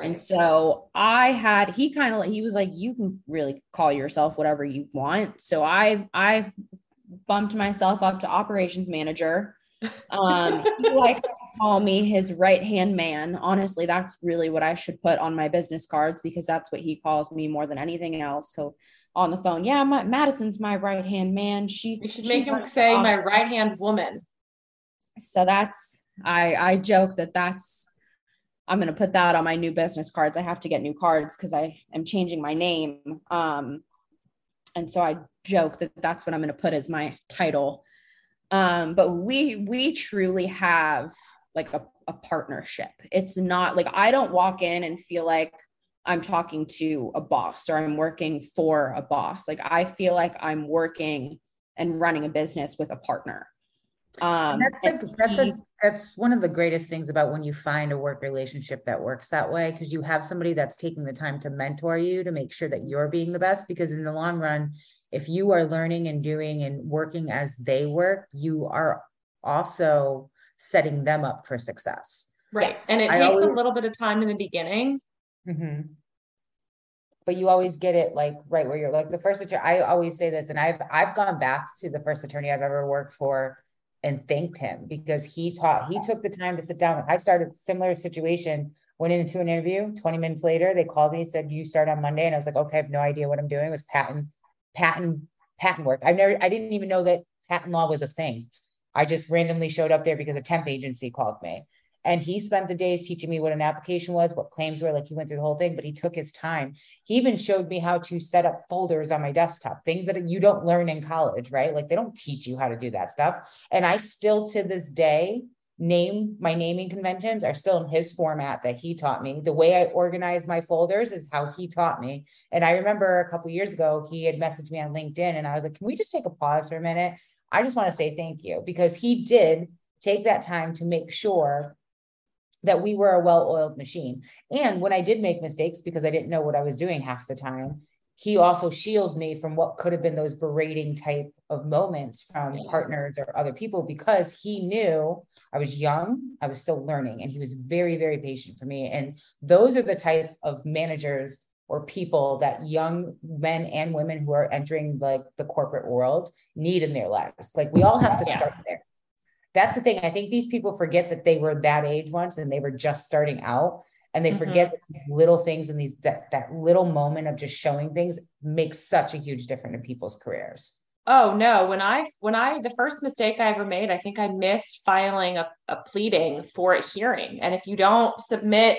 And so I had he kind of he was like, you can really call yourself whatever you want. So I I bumped myself up to operations manager. Um, he likes to call me his right hand man. Honestly, that's really what I should put on my business cards because that's what he calls me more than anything else. So on the phone, yeah, my, Madison's my right hand man. She You should she make him say my right hand woman. So that's I I joke that that's I'm going to put that on my new business cards. I have to get new cards because I am changing my name. Um, and so I joke that that's what I'm going to put as my title. Um, but we we truly have like a, a partnership. It's not like I don't walk in and feel like I'm talking to a boss or I'm working for a boss. Like I feel like I'm working and running a business with a partner. Um, And that's and that's a, that's one of the greatest things about when you find a work relationship that works that way, because you have somebody that's taking the time to mentor you to make sure that you're being the best, because in the long run, if you are learning and doing and working as they work, you are also setting them up for success. Right. Yes. And it I takes a little bit of time in the beginning. Mhm. But you always get it like right where you're like the first attorney. I always say this, and I've I've gone back to the first attorney I've ever worked for and thanked him because he taught he took the time to sit down. I started similar situation, went into an interview. 20 minutes later, they called me, and said, You start on Monday. And I was like, Okay, I have no idea what I'm doing. It was patent, patent, patent work. I've never I didn't even know that patent law was a thing. I just randomly showed up there because a temp agency called me. And he spent the days teaching me what an application was, what claims were. Like he went through the whole thing, but he took his time. He even showed me how to set up folders on my desktop, things that you don't learn in college, right? Like they don't teach you how to do that stuff. And I still to this day name my naming conventions are still in his format that he taught me. The way I organize my folders is how he taught me. And I remember a couple years ago, he had messaged me on LinkedIn and I was like, can we just take a pause for a minute? I just want to say thank you because he did take that time to make sure that we were a well-oiled machine. And when I did make mistakes because I didn't know what I was doing half the time, he also shielded me from what could have been those berating type of moments from partners or other people because he knew I was young, I was still learning, and he was very, very patient for me. And those are the type of managers or people that young men and women who are entering like the corporate world need in their lives. Like we all have to yeah. start there that's the thing. I think these people forget that they were that age once and they were just starting out and they mm-hmm. forget little things and these that, that little moment of just showing things makes such a huge difference in people's careers. Oh no, when I when I the first mistake I ever made, I think I missed filing a, a pleading for a hearing. And if you don't submit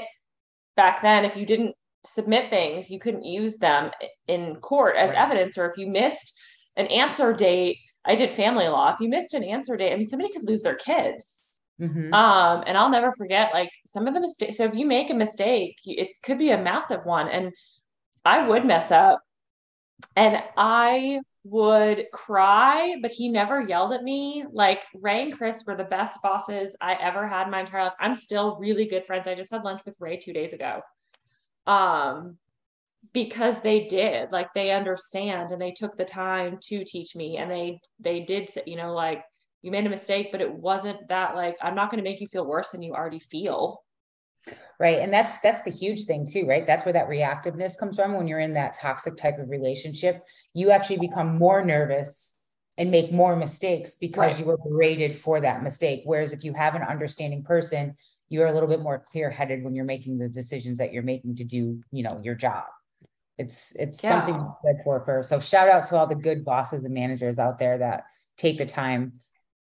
back then, if you didn't submit things, you couldn't use them in court as right. evidence, or if you missed an answer date I did family law. If you missed an answer date, I mean, somebody could lose their kids. Mm-hmm. Um, and I'll never forget like some of the mistakes. So if you make a mistake, it could be a massive one. And I would mess up and I would cry, but he never yelled at me. Like Ray and Chris were the best bosses I ever had in my entire life. I'm still really good friends. I just had lunch with Ray two days ago. Um, because they did like they understand and they took the time to teach me and they they did you know like you made a mistake but it wasn't that like i'm not going to make you feel worse than you already feel. Right and that's that's the huge thing too right? That's where that reactiveness comes from when you're in that toxic type of relationship. You actually become more nervous and make more mistakes because right. you were berated for that mistake. Whereas if you have an understanding person you're a little bit more clear headed when you're making the decisions that you're making to do you know your job it's it's yeah. something good for for. So shout out to all the good bosses and managers out there that take the time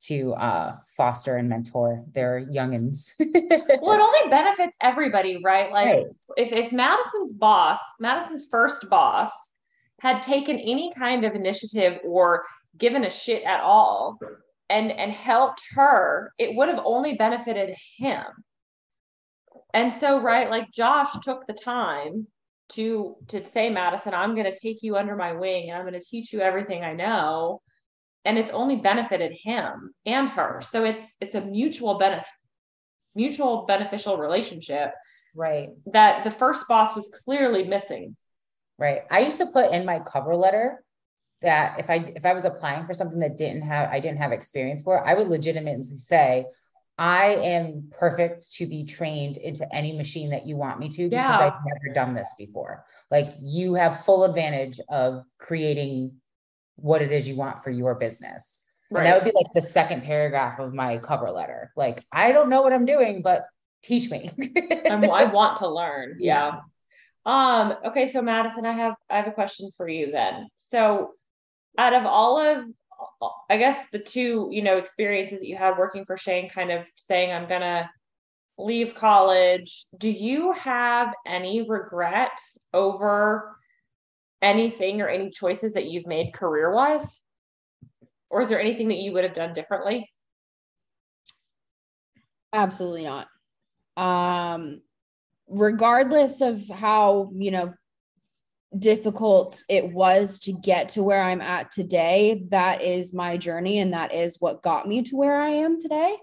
to uh, foster and mentor their youngins. well, it only benefits everybody, right? Like right. if if Madison's boss, Madison's first boss, had taken any kind of initiative or given a shit at all and and helped her, it would have only benefited him. And so, right, like Josh took the time to to say madison i'm going to take you under my wing and i'm going to teach you everything i know. And it's only benefited him and her. So it's it's a mutual benefit mutual beneficial relationship right. that the first boss was clearly missing. Right. I used to put in my cover letter that if i if i was applying for something that didn't have i didn't have experience for i would legitimately say I am perfect to be trained into any machine that you want me to because yeah. I've never done this before. Like you have full advantage of creating what it is you want for your business. Right. And that would be like the second paragraph of my cover letter. Like, I don't know what I'm doing, but teach me. i want to learn. Yeah. Um, okay. So Madison, I have, I have a question for you then. So out of all of I guess the two, you know, experiences that you had working for Shane, kind of saying, I'm going to leave college. Do you have any regrets over anything or any choices that you've made career wise? Or is there anything that you would have done differently? Absolutely not. Um, regardless of how, you know, difficult it was to get to where I'm at today, that is my journey and that is what got me to where I am today.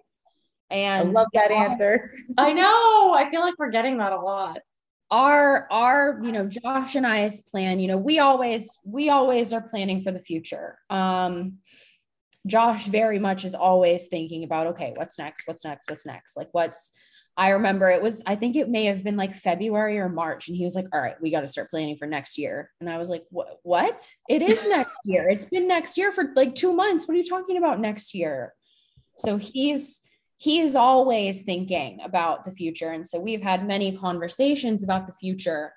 And I love that answer. I know. I feel like we're getting that a lot. Our our, you know, Josh and I's plan, you know, we always we always are planning for the future. Um Josh very much is always thinking about okay, what's next? What's next? What's next? Like what's I remember it was, I think it may have been like February or March. And he was like, all right, we got to start planning for next year. And I was like, what? What? It is next year. It's been next year for like two months. What are you talking about next year? So he's, he is always thinking about the future. And so we've had many conversations about the future.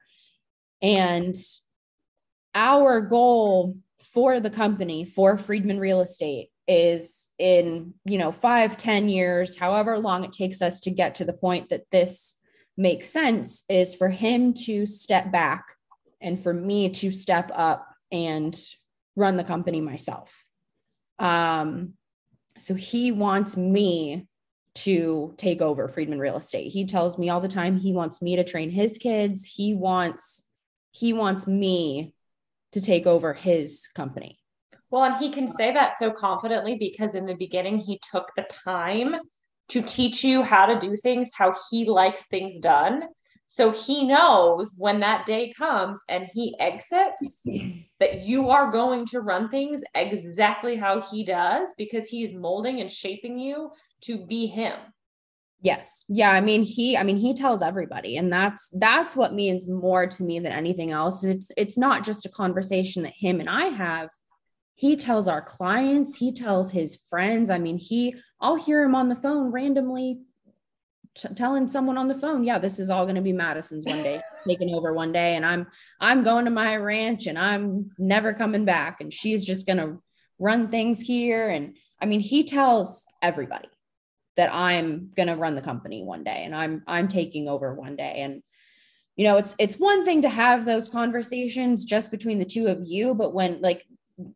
And our goal for the company, for Friedman Real Estate, is in you know five ten years however long it takes us to get to the point that this makes sense is for him to step back and for me to step up and run the company myself um so he wants me to take over Friedman Real Estate. He tells me all the time he wants me to train his kids. He wants he wants me to take over his company. Well, and he can say that so confidently because in the beginning he took the time to teach you how to do things how he likes things done. So he knows when that day comes and he exits that you are going to run things exactly how he does because he's molding and shaping you to be him. Yes. Yeah, I mean he I mean he tells everybody and that's that's what means more to me than anything else. It's it's not just a conversation that him and I have. He tells our clients, he tells his friends. I mean, he I'll hear him on the phone randomly t- telling someone on the phone, yeah, this is all going to be Madison's one day, taking over one day and I'm I'm going to my ranch and I'm never coming back and she's just going to run things here and I mean, he tells everybody that I'm going to run the company one day and I'm I'm taking over one day and you know it's it's one thing to have those conversations just between the two of you but when like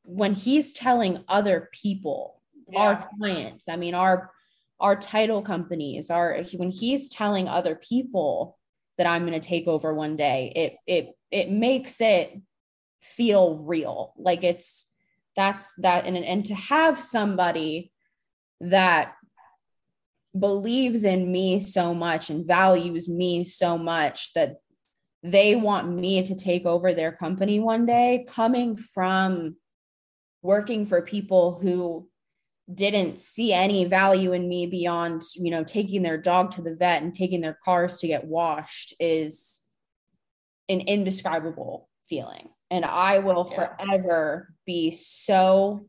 when he's telling other people yeah. our clients I mean our our title companies are when he's telling other people that I'm going to take over one day it it it makes it feel real like it's that's that and and to have somebody that believes in me so much and values me so much that they want me to take over their company one day coming from working for people who didn't see any value in me beyond you know taking their dog to the vet and taking their cars to get washed is an indescribable feeling and i will yeah. forever be so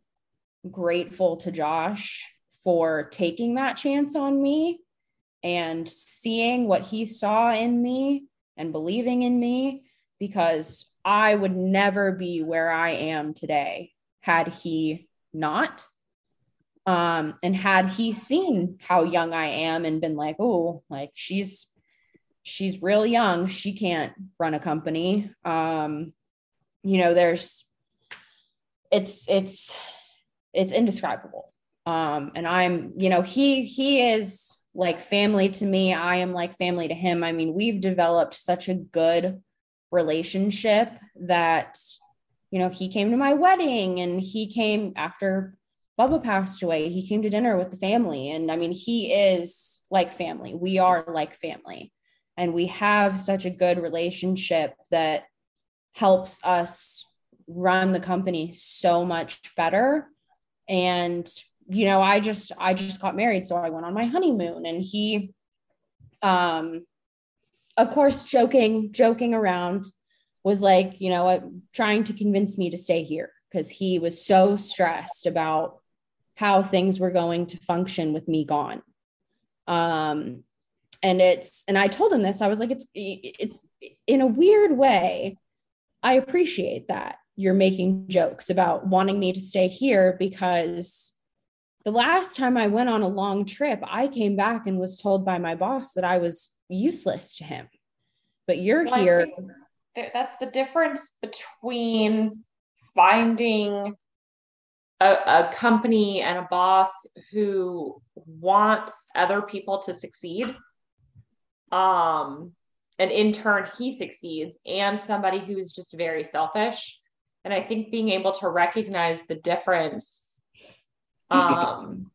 grateful to josh for taking that chance on me and seeing what he saw in me and believing in me because I would never be where I am today had he not. Um, and had he seen how young I am and been like, oh, like she's she's real young, she can't run a company. Um, you know, there's it's it's it's indescribable um and i'm you know he he is like family to me i am like family to him i mean we've developed such a good relationship that you know he came to my wedding and he came after bubba passed away. He came to dinner with the family. And i mean he is like family. We are like family. And we have such a good relationship that helps us run the company so much better. And you know, I just I just got married, so I went on my honeymoon. And he um of course joking joking around was like, you know, trying to convince me to stay here because he was so stressed about how things were going to function with me gone. Um and it's and I told him this. I was like it's it's in a weird way I appreciate that you're making jokes about wanting me to stay here because the last time I went on a long trip, I came back and was told by my boss that I was useless to him. But you're well, here. That's the difference between finding a, a, company and a boss who wants other people to succeed. Um, and in turn, he succeeds, and somebody who's just very selfish. And I think being able to recognize the difference um,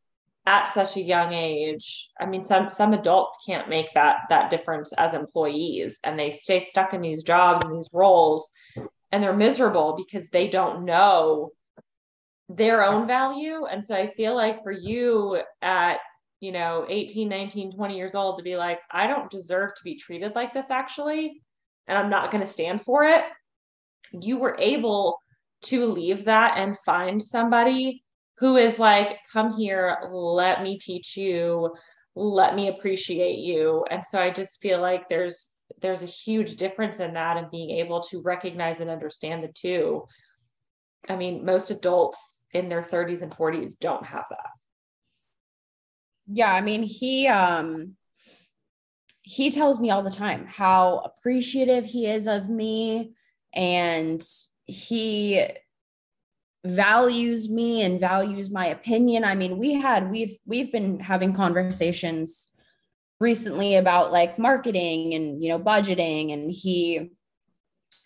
at such a young age. I mean, some some adults can't make that that difference as employees, and they stay stuck in these jobs and these roles, and they're miserable because they don't know their own value. And so I feel like for you at you know 18 19 20 years old to be like i don't deserve to be treated like this actually and i'm not going to stand for it you were able to leave that and find somebody who is like, come here, let me teach you, let me appreciate you. And so I just feel like there's there's a huge difference in that and being able to recognize and understand the two. I mean, most adults in their 30s and 40s don't have that. Yeah, I mean, he um he tells me all the time how appreciative he is of me and he values me and values my opinion. I mean, we had we've we've been having conversations recently about like marketing and you know budgeting and he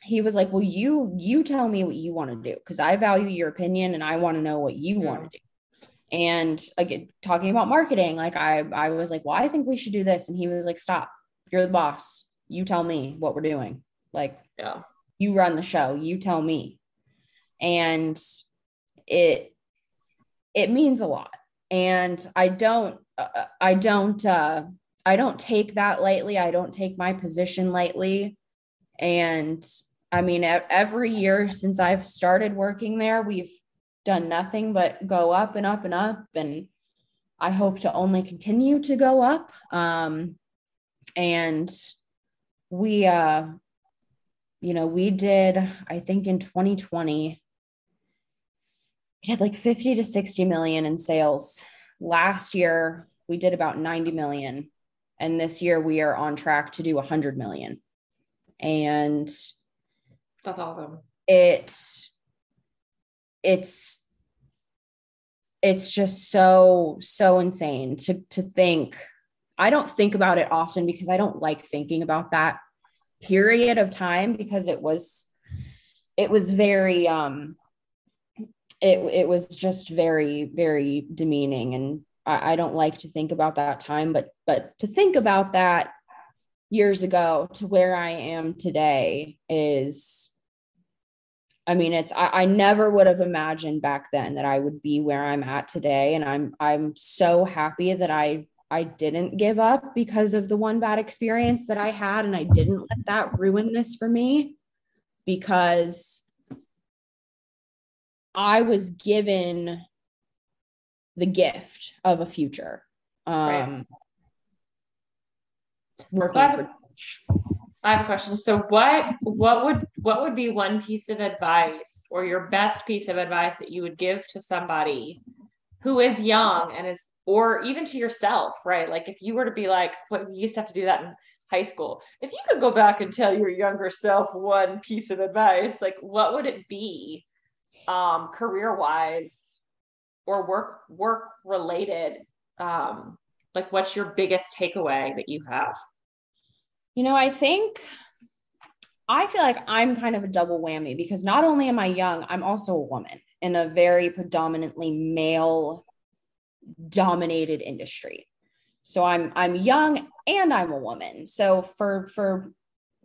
he was like, "Well, you you tell me what you want to do because I value your opinion and I want to know what you yeah. want to do." And again, talking about marketing, like I I was like, "Well, I think we should do this," and he was like, "Stop! You're the boss. You tell me what we're doing. Like, yeah, you run the show. You tell me." And it it means a lot, and I don't uh, I don't uh, I don't take that lightly. I don't take my position lightly. And I mean, every year since I've started working there, we've done nothing but go up and up and up. And I hope to only continue to go up. Um, and we, uh, you know, we did, I think in 2020, we had like 50 to 60 million in sales. Last year, we did about 90 million. And this year, we are on track to do 100 million. And that's awesome. It it's it's just so so insane to to think I don't think about it often because I don't like thinking about that period of time because it was it was very um it it was just very very demeaning and I, I don't like to think about that time but but to think about that years ago to where I am today is I mean, it's I, I, never would have imagined back then that I would be where I'm at today. And I'm I'm so happy that I I didn't give up because of the one bad experience that I had. And I didn't let that ruin this for me because I was given the gift of a future. Um right. I have a question. So what what would what would be one piece of advice or your best piece of advice that you would give to somebody who is young and is or even to yourself, right? Like if you were to be like what you used to have to do that in high school. If you could go back and tell your younger self one piece of advice, like what would it be? Um career-wise or work work related um like what's your biggest takeaway that you have? You know, I think I feel like I'm kind of a double whammy because not only am I young, I'm also a woman in a very predominantly male dominated industry. So I'm I'm young and I'm a woman. So for for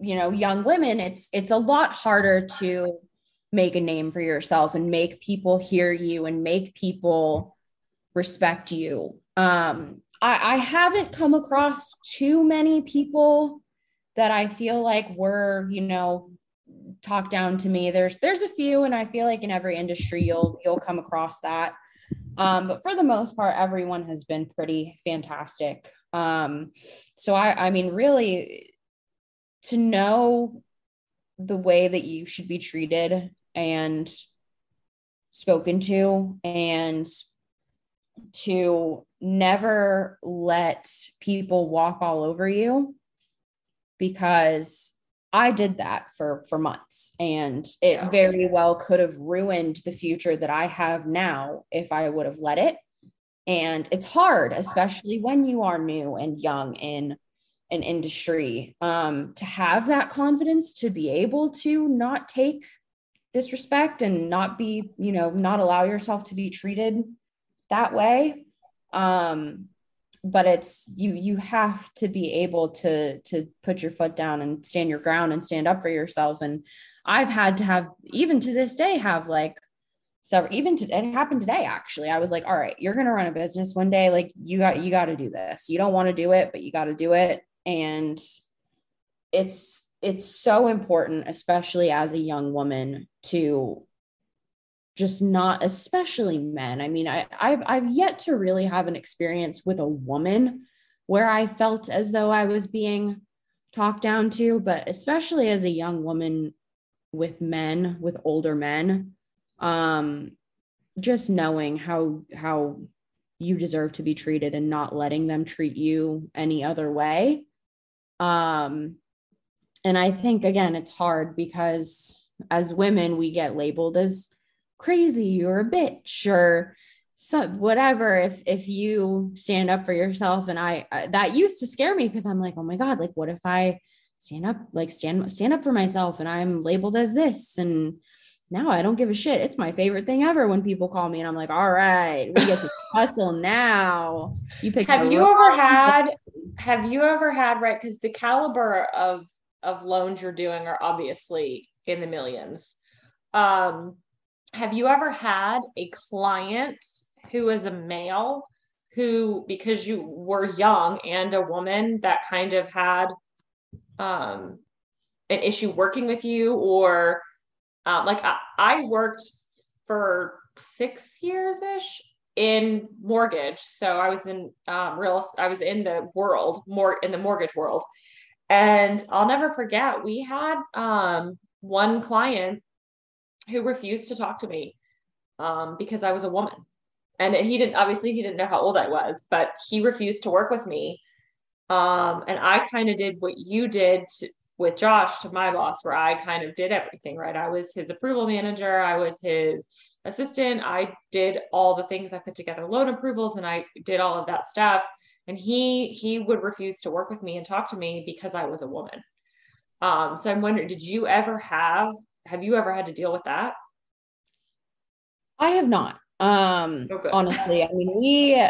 you know young women it's it's a lot harder to make a name for yourself and make people hear you and make people respect you. Um I, I haven't come across too many people that I feel like were, you know, talked down to me. There's there's a few, and I feel like in every industry you'll you'll come across that. Um, but for the most part, everyone has been pretty fantastic. Um, so I I mean, really to know the way that you should be treated and spoken to and to never let people walk all over you because I did that for for months and it yeah. very well could have ruined the future that I have now if I would have let it. And it's hard, especially when you are new and young in an industry, um, to have that confidence to be able to not take disrespect and not be, you know, not allow yourself to be treated that way. Um, but it's you you have to be able to to put your foot down and stand your ground and stand up for yourself. And i've had to have even to this day have like several even to, it happened today actually. I was like all right you're going to run a business one day. Like you got you got to do this. You don't want to do it but you got to do it. And it's it's so important especially as a young woman to just not especially men. I mean I, I've, I've yet to really have an experience with a woman where i felt as though i was being talked down to but especially as a young woman with men with older men um just knowing how how you deserve to be treated and not letting them treat you any other way. Um and i think again it's hard because as women we get labeled as crazy or a bitch or so whatever if if you stand up for yourself and i that used to scare me because i'm like oh my god like what if i stand up like stand stand up for myself and i'm labeled as this and now I don't give a shit. It's my favorite thing ever when people call me and I'm like, all right, we get to hustle now. You pick Have you ever had have you ever had right because the caliber of of loans you're doing are obviously in the millions. Um have you ever had a client who is a male who because you were young and a woman that kind of had um an issue working with you or um, like I, I worked for six years ish in mortgage. So I was in um, real, I was in the world more in the mortgage world. And I'll never forget, we had um, one client who refused to talk to me um, because I was a woman. And he didn't, obviously, he didn't know how old I was, but he refused to work with me. Um, and I kind of did what you did to, with Josh to my boss, where I kind of did everything, right? I was his approval manager, I was his assistant, I did all the things, I put together loan approvals and I did all of that stuff. And he he would refuse to work with me and talk to me because I was a woman. Um, so I'm wondering, did you ever have have you ever had to deal with that? I have not. Um oh, honestly, I mean, we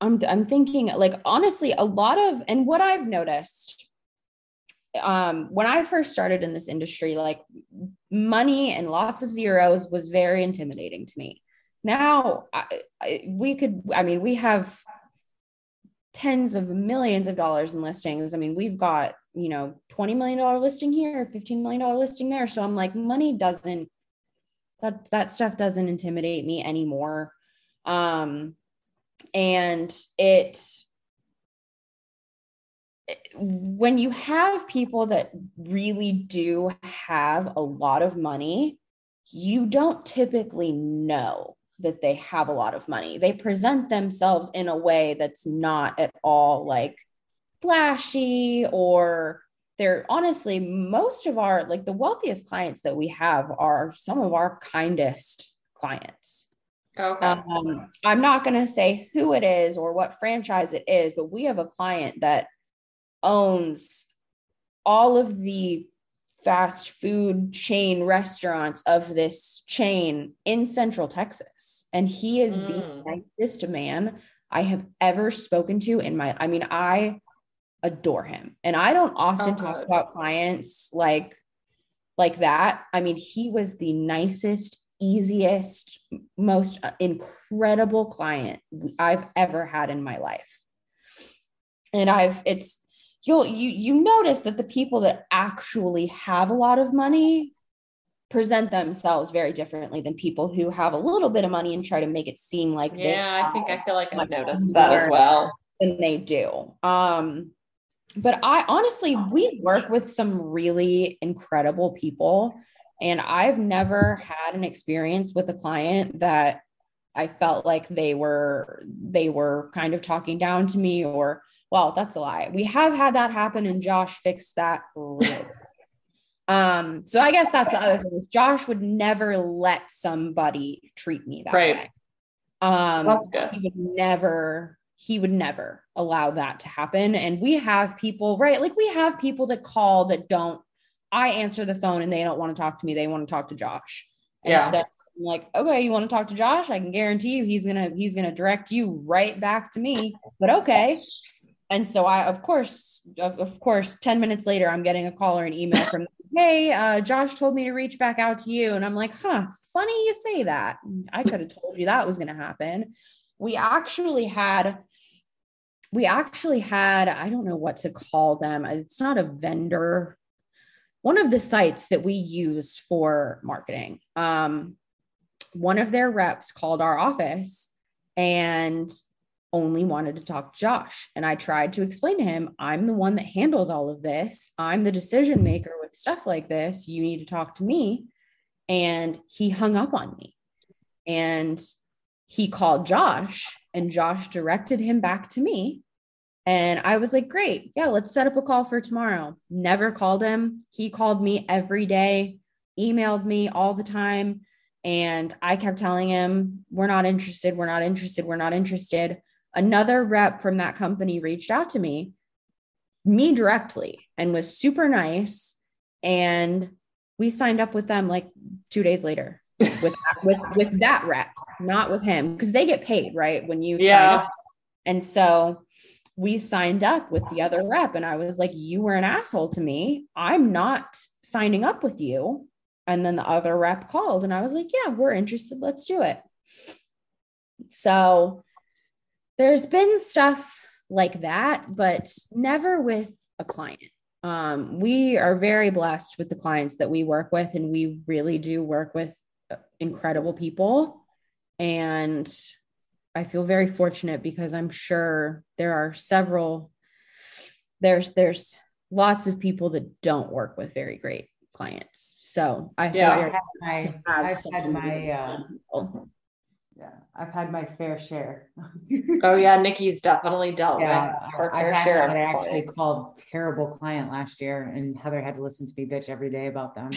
I'm I'm thinking like honestly, a lot of and what I've noticed um, when I first started in this industry, like money and lots of zeros was very intimidating to me. Now I, I, we could, I mean, we have tens of millions of dollars in listings. I mean, we've got, you know, $20 million listing here, $15 million listing there. So I'm like, money doesn't, that, that stuff doesn't intimidate me anymore. Um, and it, when you have people that really do have a lot of money, you don't typically know that they have a lot of money. They present themselves in a way that's not at all like flashy or they're honestly most of our like the wealthiest clients that we have are some of our kindest clients. Okay. Um, I'm not going to say who it is or what franchise it is, but we have a client that owns all of the fast food chain restaurants of this chain in Central Texas. And he is mm. the nicest man I have ever spoken to in my, I mean, I adore him. And I don't often oh, talk about clients like, like that. I mean, he was the nicest, easiest, most incredible client I've ever had in my life. And I've, it's, you'll you you notice that the people that actually have a lot of money present themselves very differently than people who have a little bit of money and try to make it seem like they're yeah i think i feel like i've noticed that as well. than they do. Um but i honestly we work with some really incredible people and i've never had an experience with a client that i felt like they were they were kind of talking down to me or well, that's a lie. We have had that happen, and Josh fixed that. um, so I guess that's the other thing. Josh would never let somebody treat me that right. way. Um, that's good. He would never. He would never allow that to happen. And we have people, right? Like we have people that call that don't. I answer the phone and they don't want to talk to me. They want to talk to Josh. And yeah. So I'm like, okay, you want to talk to Josh? I can guarantee you he's gonna he's gonna direct you right back to me. But okay, and so I, of course, of, of, course, 10 minutes later, I'm getting a call or an email from, hey, uh, Josh told me to reach back out to you. And I'm like, huh, funny you say that. I could have told you that was going to happen. We actually had, we actually had, I don't know what to call them. It's not a vendor, one of the sites that we use for marketing. Um, one of their reps called our office and only wanted to talk to Josh. And I tried to explain to him, I'm the one that handles all of this. I'm the decision maker with stuff like this. You need to talk to me. And he hung up on me. And he called Josh, and Josh directed him back to me. And I was like, great. Yeah, let's set up a call for tomorrow. Never called him. He called me every day, emailed me all the time. And I kept telling him, we're not interested. We're not interested. We're not interested. Another rep from that company reached out to me, me directly, and was super nice. And we signed up with them like two days later with with with that rep, not with him, because they get paid, right? When you Yeah. And so we signed up with the other rep, and I was like, You were an asshole to me. I'm not signing up with you. And then the other rep called, and I was like, Yeah, we're interested. Let's do it. So there's been stuff like that, but never with a client. Um, we are very blessed with the clients that we work with, and we really do work with uh, incredible people. And I feel very fortunate because I'm sure there are several there's there's lots of people that don't work with very great clients. So I feel Yeah. I've had my, have I've had my, uh. Yeah, I've had my fair share. Oh yeah, Nikki's definitely dealt Yeah, with her I've fair had share that actually called terrible client last year and Heather had to listen to me bitch every day about them.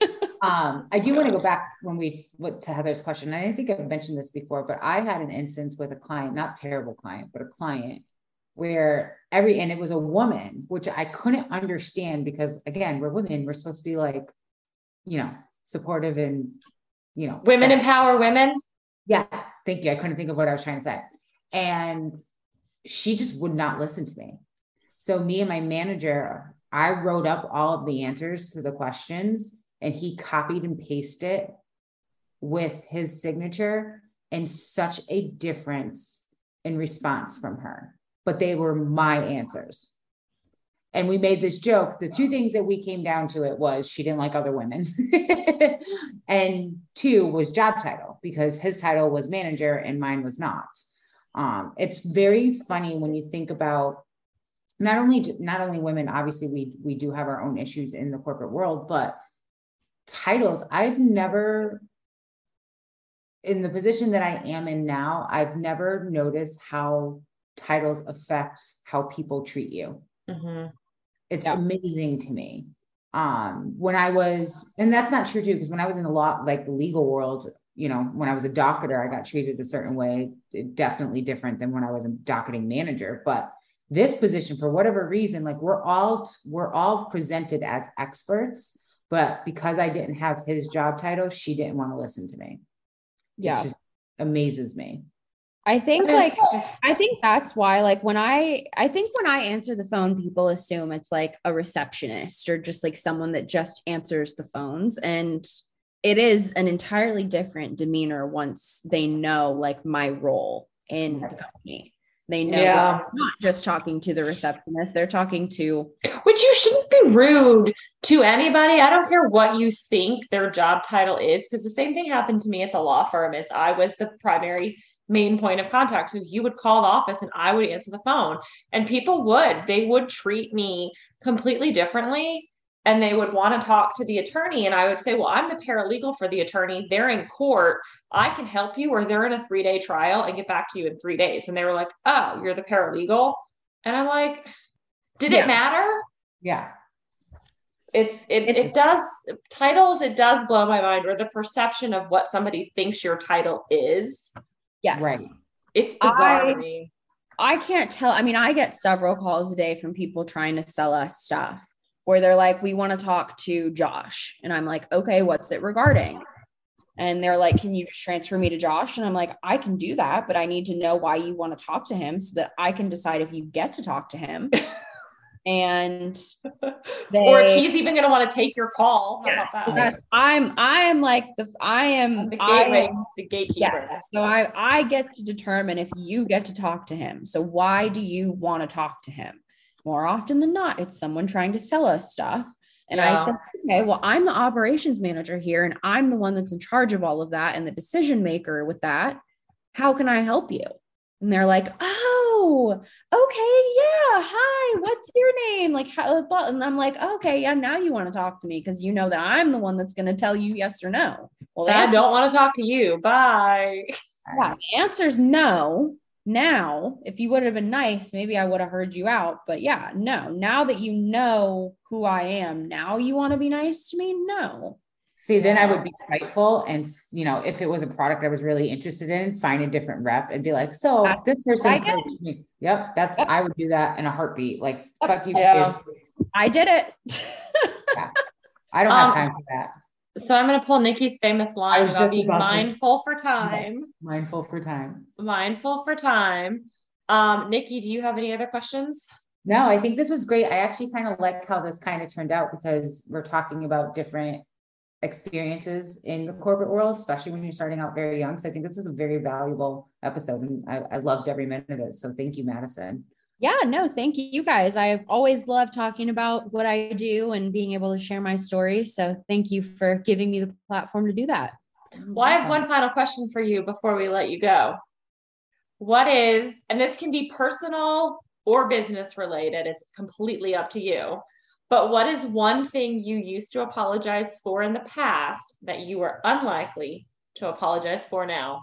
Um, I do want to go back when we went to Heather's question. I think I've mentioned this before, but I had an instance with a client, not terrible client, but a client where every and it was a woman, which I couldn't understand because again, we're women, we're supposed to be like, you know, supportive and you know, Women empower women. Yeah, thank you. I couldn't think of what I was trying to say. And she just would not listen to me. So me and my manager, I wrote up all of the answers to the questions and he copied and pasted it with his signature and such a difference in response from her. But they were my answers. And we made this joke. The two things that we came down to it was she didn't like other women. and two was job title because his title was manager and mine was not. Um, it's very funny when you think about not only not only women, obviously we we do have our own issues in the corporate world, but titles, I've never in the position that I am in now, I've never noticed how titles affect how people treat you Mhm. It's Yeah. amazing to me um when i was and that's not true too because when i was in the law like the legal world you know when i was a docketer i got treated a certain way definitely different than when i was a docketing manager but this position for whatever reason like we're all we're all presented as experts but because i didn't have his job title she didn't want to listen to me it Yeah. just amazes me I think like I think that's why like when I I think when I answer the phone people assume it's like a receptionist or just like someone that just answers the phones and it is an entirely different demeanor once they know like my role in the company. They know Yeah. not just talking to the receptionist, they're talking to Which you shouldn't be rude to anybody. I don't care what you think their job title is, because the same thing happened to me at the law firm is I was the primary main point of contact. So you would call the office and I would answer the phone. And people would, they would treat me completely differently. And they would want to talk to the attorney. And I would say, Well, I'm the paralegal for the attorney. They're in court. I can help you, or they're in a three day trial and get back to you in three days. And they were like, Oh, you're the paralegal. And I'm like, Did Yeah. it matter? yeah it's it, It's- it does titles it does blow my mind or the perception of what somebody thinks your title is yes. right it's bizarre I- I can't tell. I mean, I get several calls a day from people trying to sell us stuff where they're like, we want to talk to Josh. And I'm like, okay, what's it regarding? And they're like, can you just transfer me to Josh? And I'm like, I can do that, but I need to know why you want to talk to him so that I can decide if you get to talk to him. and they, or if he's even going to want to take your call so that? that's, I'm, I am like the, I am, the gateway am the gatekeeper Yes. So I I get to determine if you get to talk to him. So why do you want to talk to him? More often than not, it's someone trying to sell us stuff. And Yeah. I said, okay, well, I'm the operations manager here, and I'm the one that's in charge of all of that and the decision maker with that. How can I help you? And they're like, oh, Oh, okay, yeah. Hi, what's your name? Like how and I'm like, okay, yeah, now you want to talk to me because you know that I'm the one that's gonna tell you yes or no. Well, I don't want to talk to you. Bye. Yeah, the answer's no. Now, if you would have been nice, maybe I would have heard you out. But yeah, no. Now that you know who I am, now you want to be nice to me? No. See, then I would be spiteful. And, you know, if it was a product I was really interested in, find a different rep and be like, so that's this person me. Yep. That's, I would do that in a heartbeat. Like, fuck you. Yeah. I did it. yeah. I don't have um, time for that. So I'm going to pull Nikki's famous line about just being mindful this. for time. Mindful for time. Mindful for time. Um, Nikki, do you have any other questions? No, I think this was great. I actually kind of like how this kind of turned out because we're talking about different experiences in the corporate world, especially when you're starting out very young. So I think this is a very valuable episode and I, I loved every minute of it. So thank you, Madison. Yeah, no, thank you, you guys. I've always loved talking about what I do and being able to share my story. So thank you for giving me the platform to do that. Well, I have one final question for you before we let you go. What is, and this can be personal or business related, it's completely up to you. But what is one thing you used to apologize for in the past that you are unlikely to apologize for now?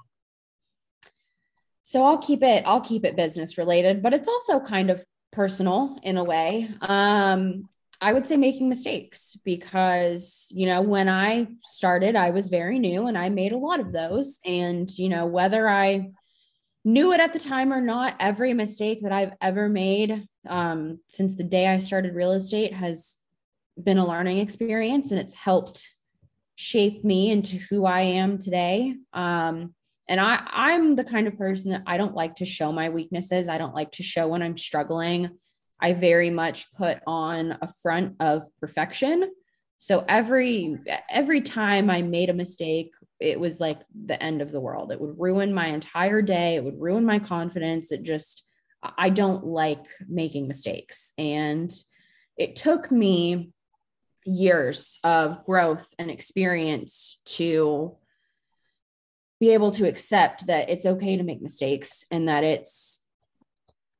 So I'll keep it I'll keep it business related, but it's also kind of personal in a way. Um I would say making mistakes because, you know, when I started, I was very new and I made a lot of those. And, you know, whether I knew it at the time or not, every mistake that I've ever made um, since the day I started real estate has been a learning experience and it's helped shape me into who I am today. Um, and I, I'm the kind of person that I don't like to show my weaknesses. I don't like to show when I'm struggling. I very much put on a front of perfection. So every every time I made a mistake, it was like the end of the world. It would ruin my entire day. It would ruin my confidence. It just I don't like making mistakes. And it took me years of growth and experience to be able to accept that it's okay to make mistakes and that it's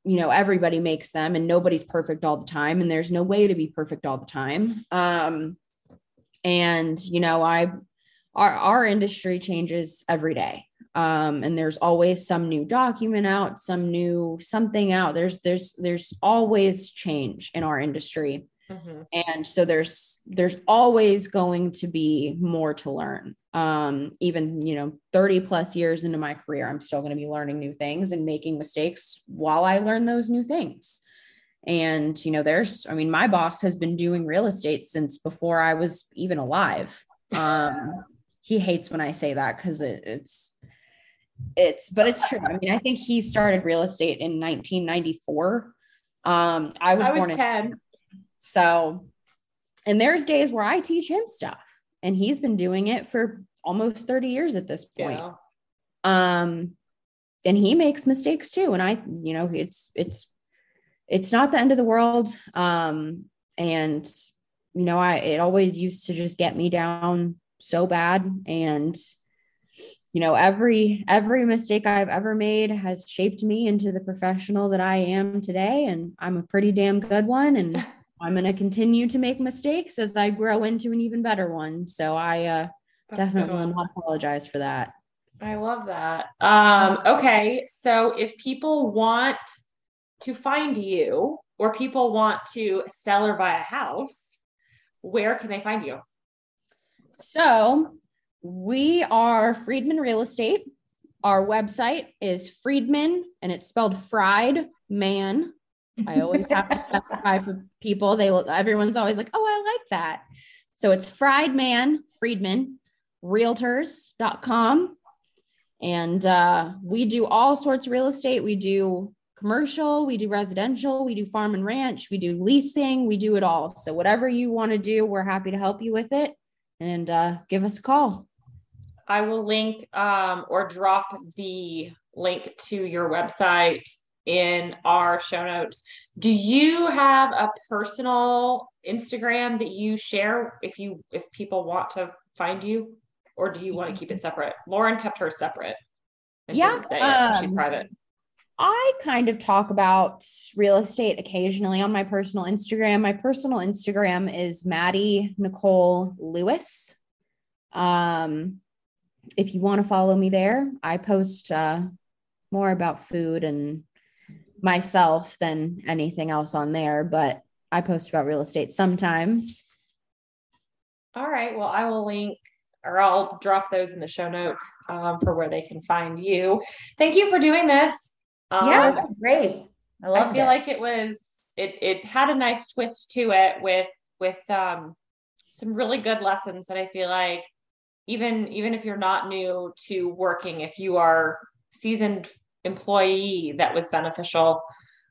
you know everybody makes them and nobody's perfect all the time and there's no way to be perfect all the time um and you know i our our industry changes every day um, and there's always some new document out some new something out. There's there's there's always change in our industry. Mm-hmm. and so there's there's always going to be more to learn. Um, even you know 30 plus years into my career i'm still going to be learning new things and making mistakes while i learn those new things. And you know there's i mean my boss has been doing real estate since before i was even alive. Um, he hates when i say that because it, it's it's but it's true. I mean, I think he started real estate in 1994. Um, I was, I was born 10. In, so, and there's days where I teach him stuff, and he's been doing it for almost 30 years at this point. Yeah. Um, and he makes mistakes too. And I, you know, it's it's it's not the end of the world. Um, and you know, I it always used to just get me down so bad and you know every every mistake i've ever made has shaped me into the professional that i am today. And i'm a pretty damn good one. And i'm going to continue to make mistakes as i grow into an even better one. So i uh, definitely will not apologize for that. I love that. Um, okay. So if people want to find you or people want to sell or buy a house where can they find you? So we are Friedman Real Estate. Our website is Friedman, and it's spelled Fried Man. I always have to specify for people. They will, everyone's always like, oh, I like that. So it's Fried Man, Friedman, realtors.com. And uh, we do all sorts of real estate. We do commercial, we do residential, we do farm and ranch, we do leasing, we do it all. So whatever you want to do, we're happy to help you with it. And uh, give us a call. I will link um, or drop the link to your website in our show notes. Do you have a personal Instagram that you share if you if people want to find you, or do you want to keep it separate? Lauren kept hers separate. Yeah, um, she's private. I kind of talk about real estate occasionally on my personal Instagram. My personal Instagram is Madi Nichole Lewis. Um, if you want to follow me there, I post uh, more about food and myself than anything else on there, but I post about real estate sometimes. All right. Well, I will link or I'll drop those in the show notes um, for where they can find you. Thank you for doing this. Um, Yeah, great. I I feel it. like it was it it had a nice twist to it with with um some really good lessons that I feel like even even if you're not new to working, if you are seasoned employee, that was beneficial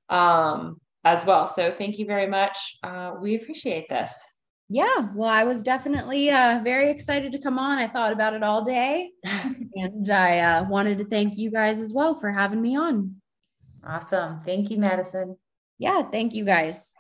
um as well. So thank you very much. Uh, we appreciate this. Yeah, well, I was definitely uh, very excited to come on. I thought about it all day, and I uh, wanted to thank you guys as well for having me on. Awesome. Thank you, Madison. Yeah, thank you guys.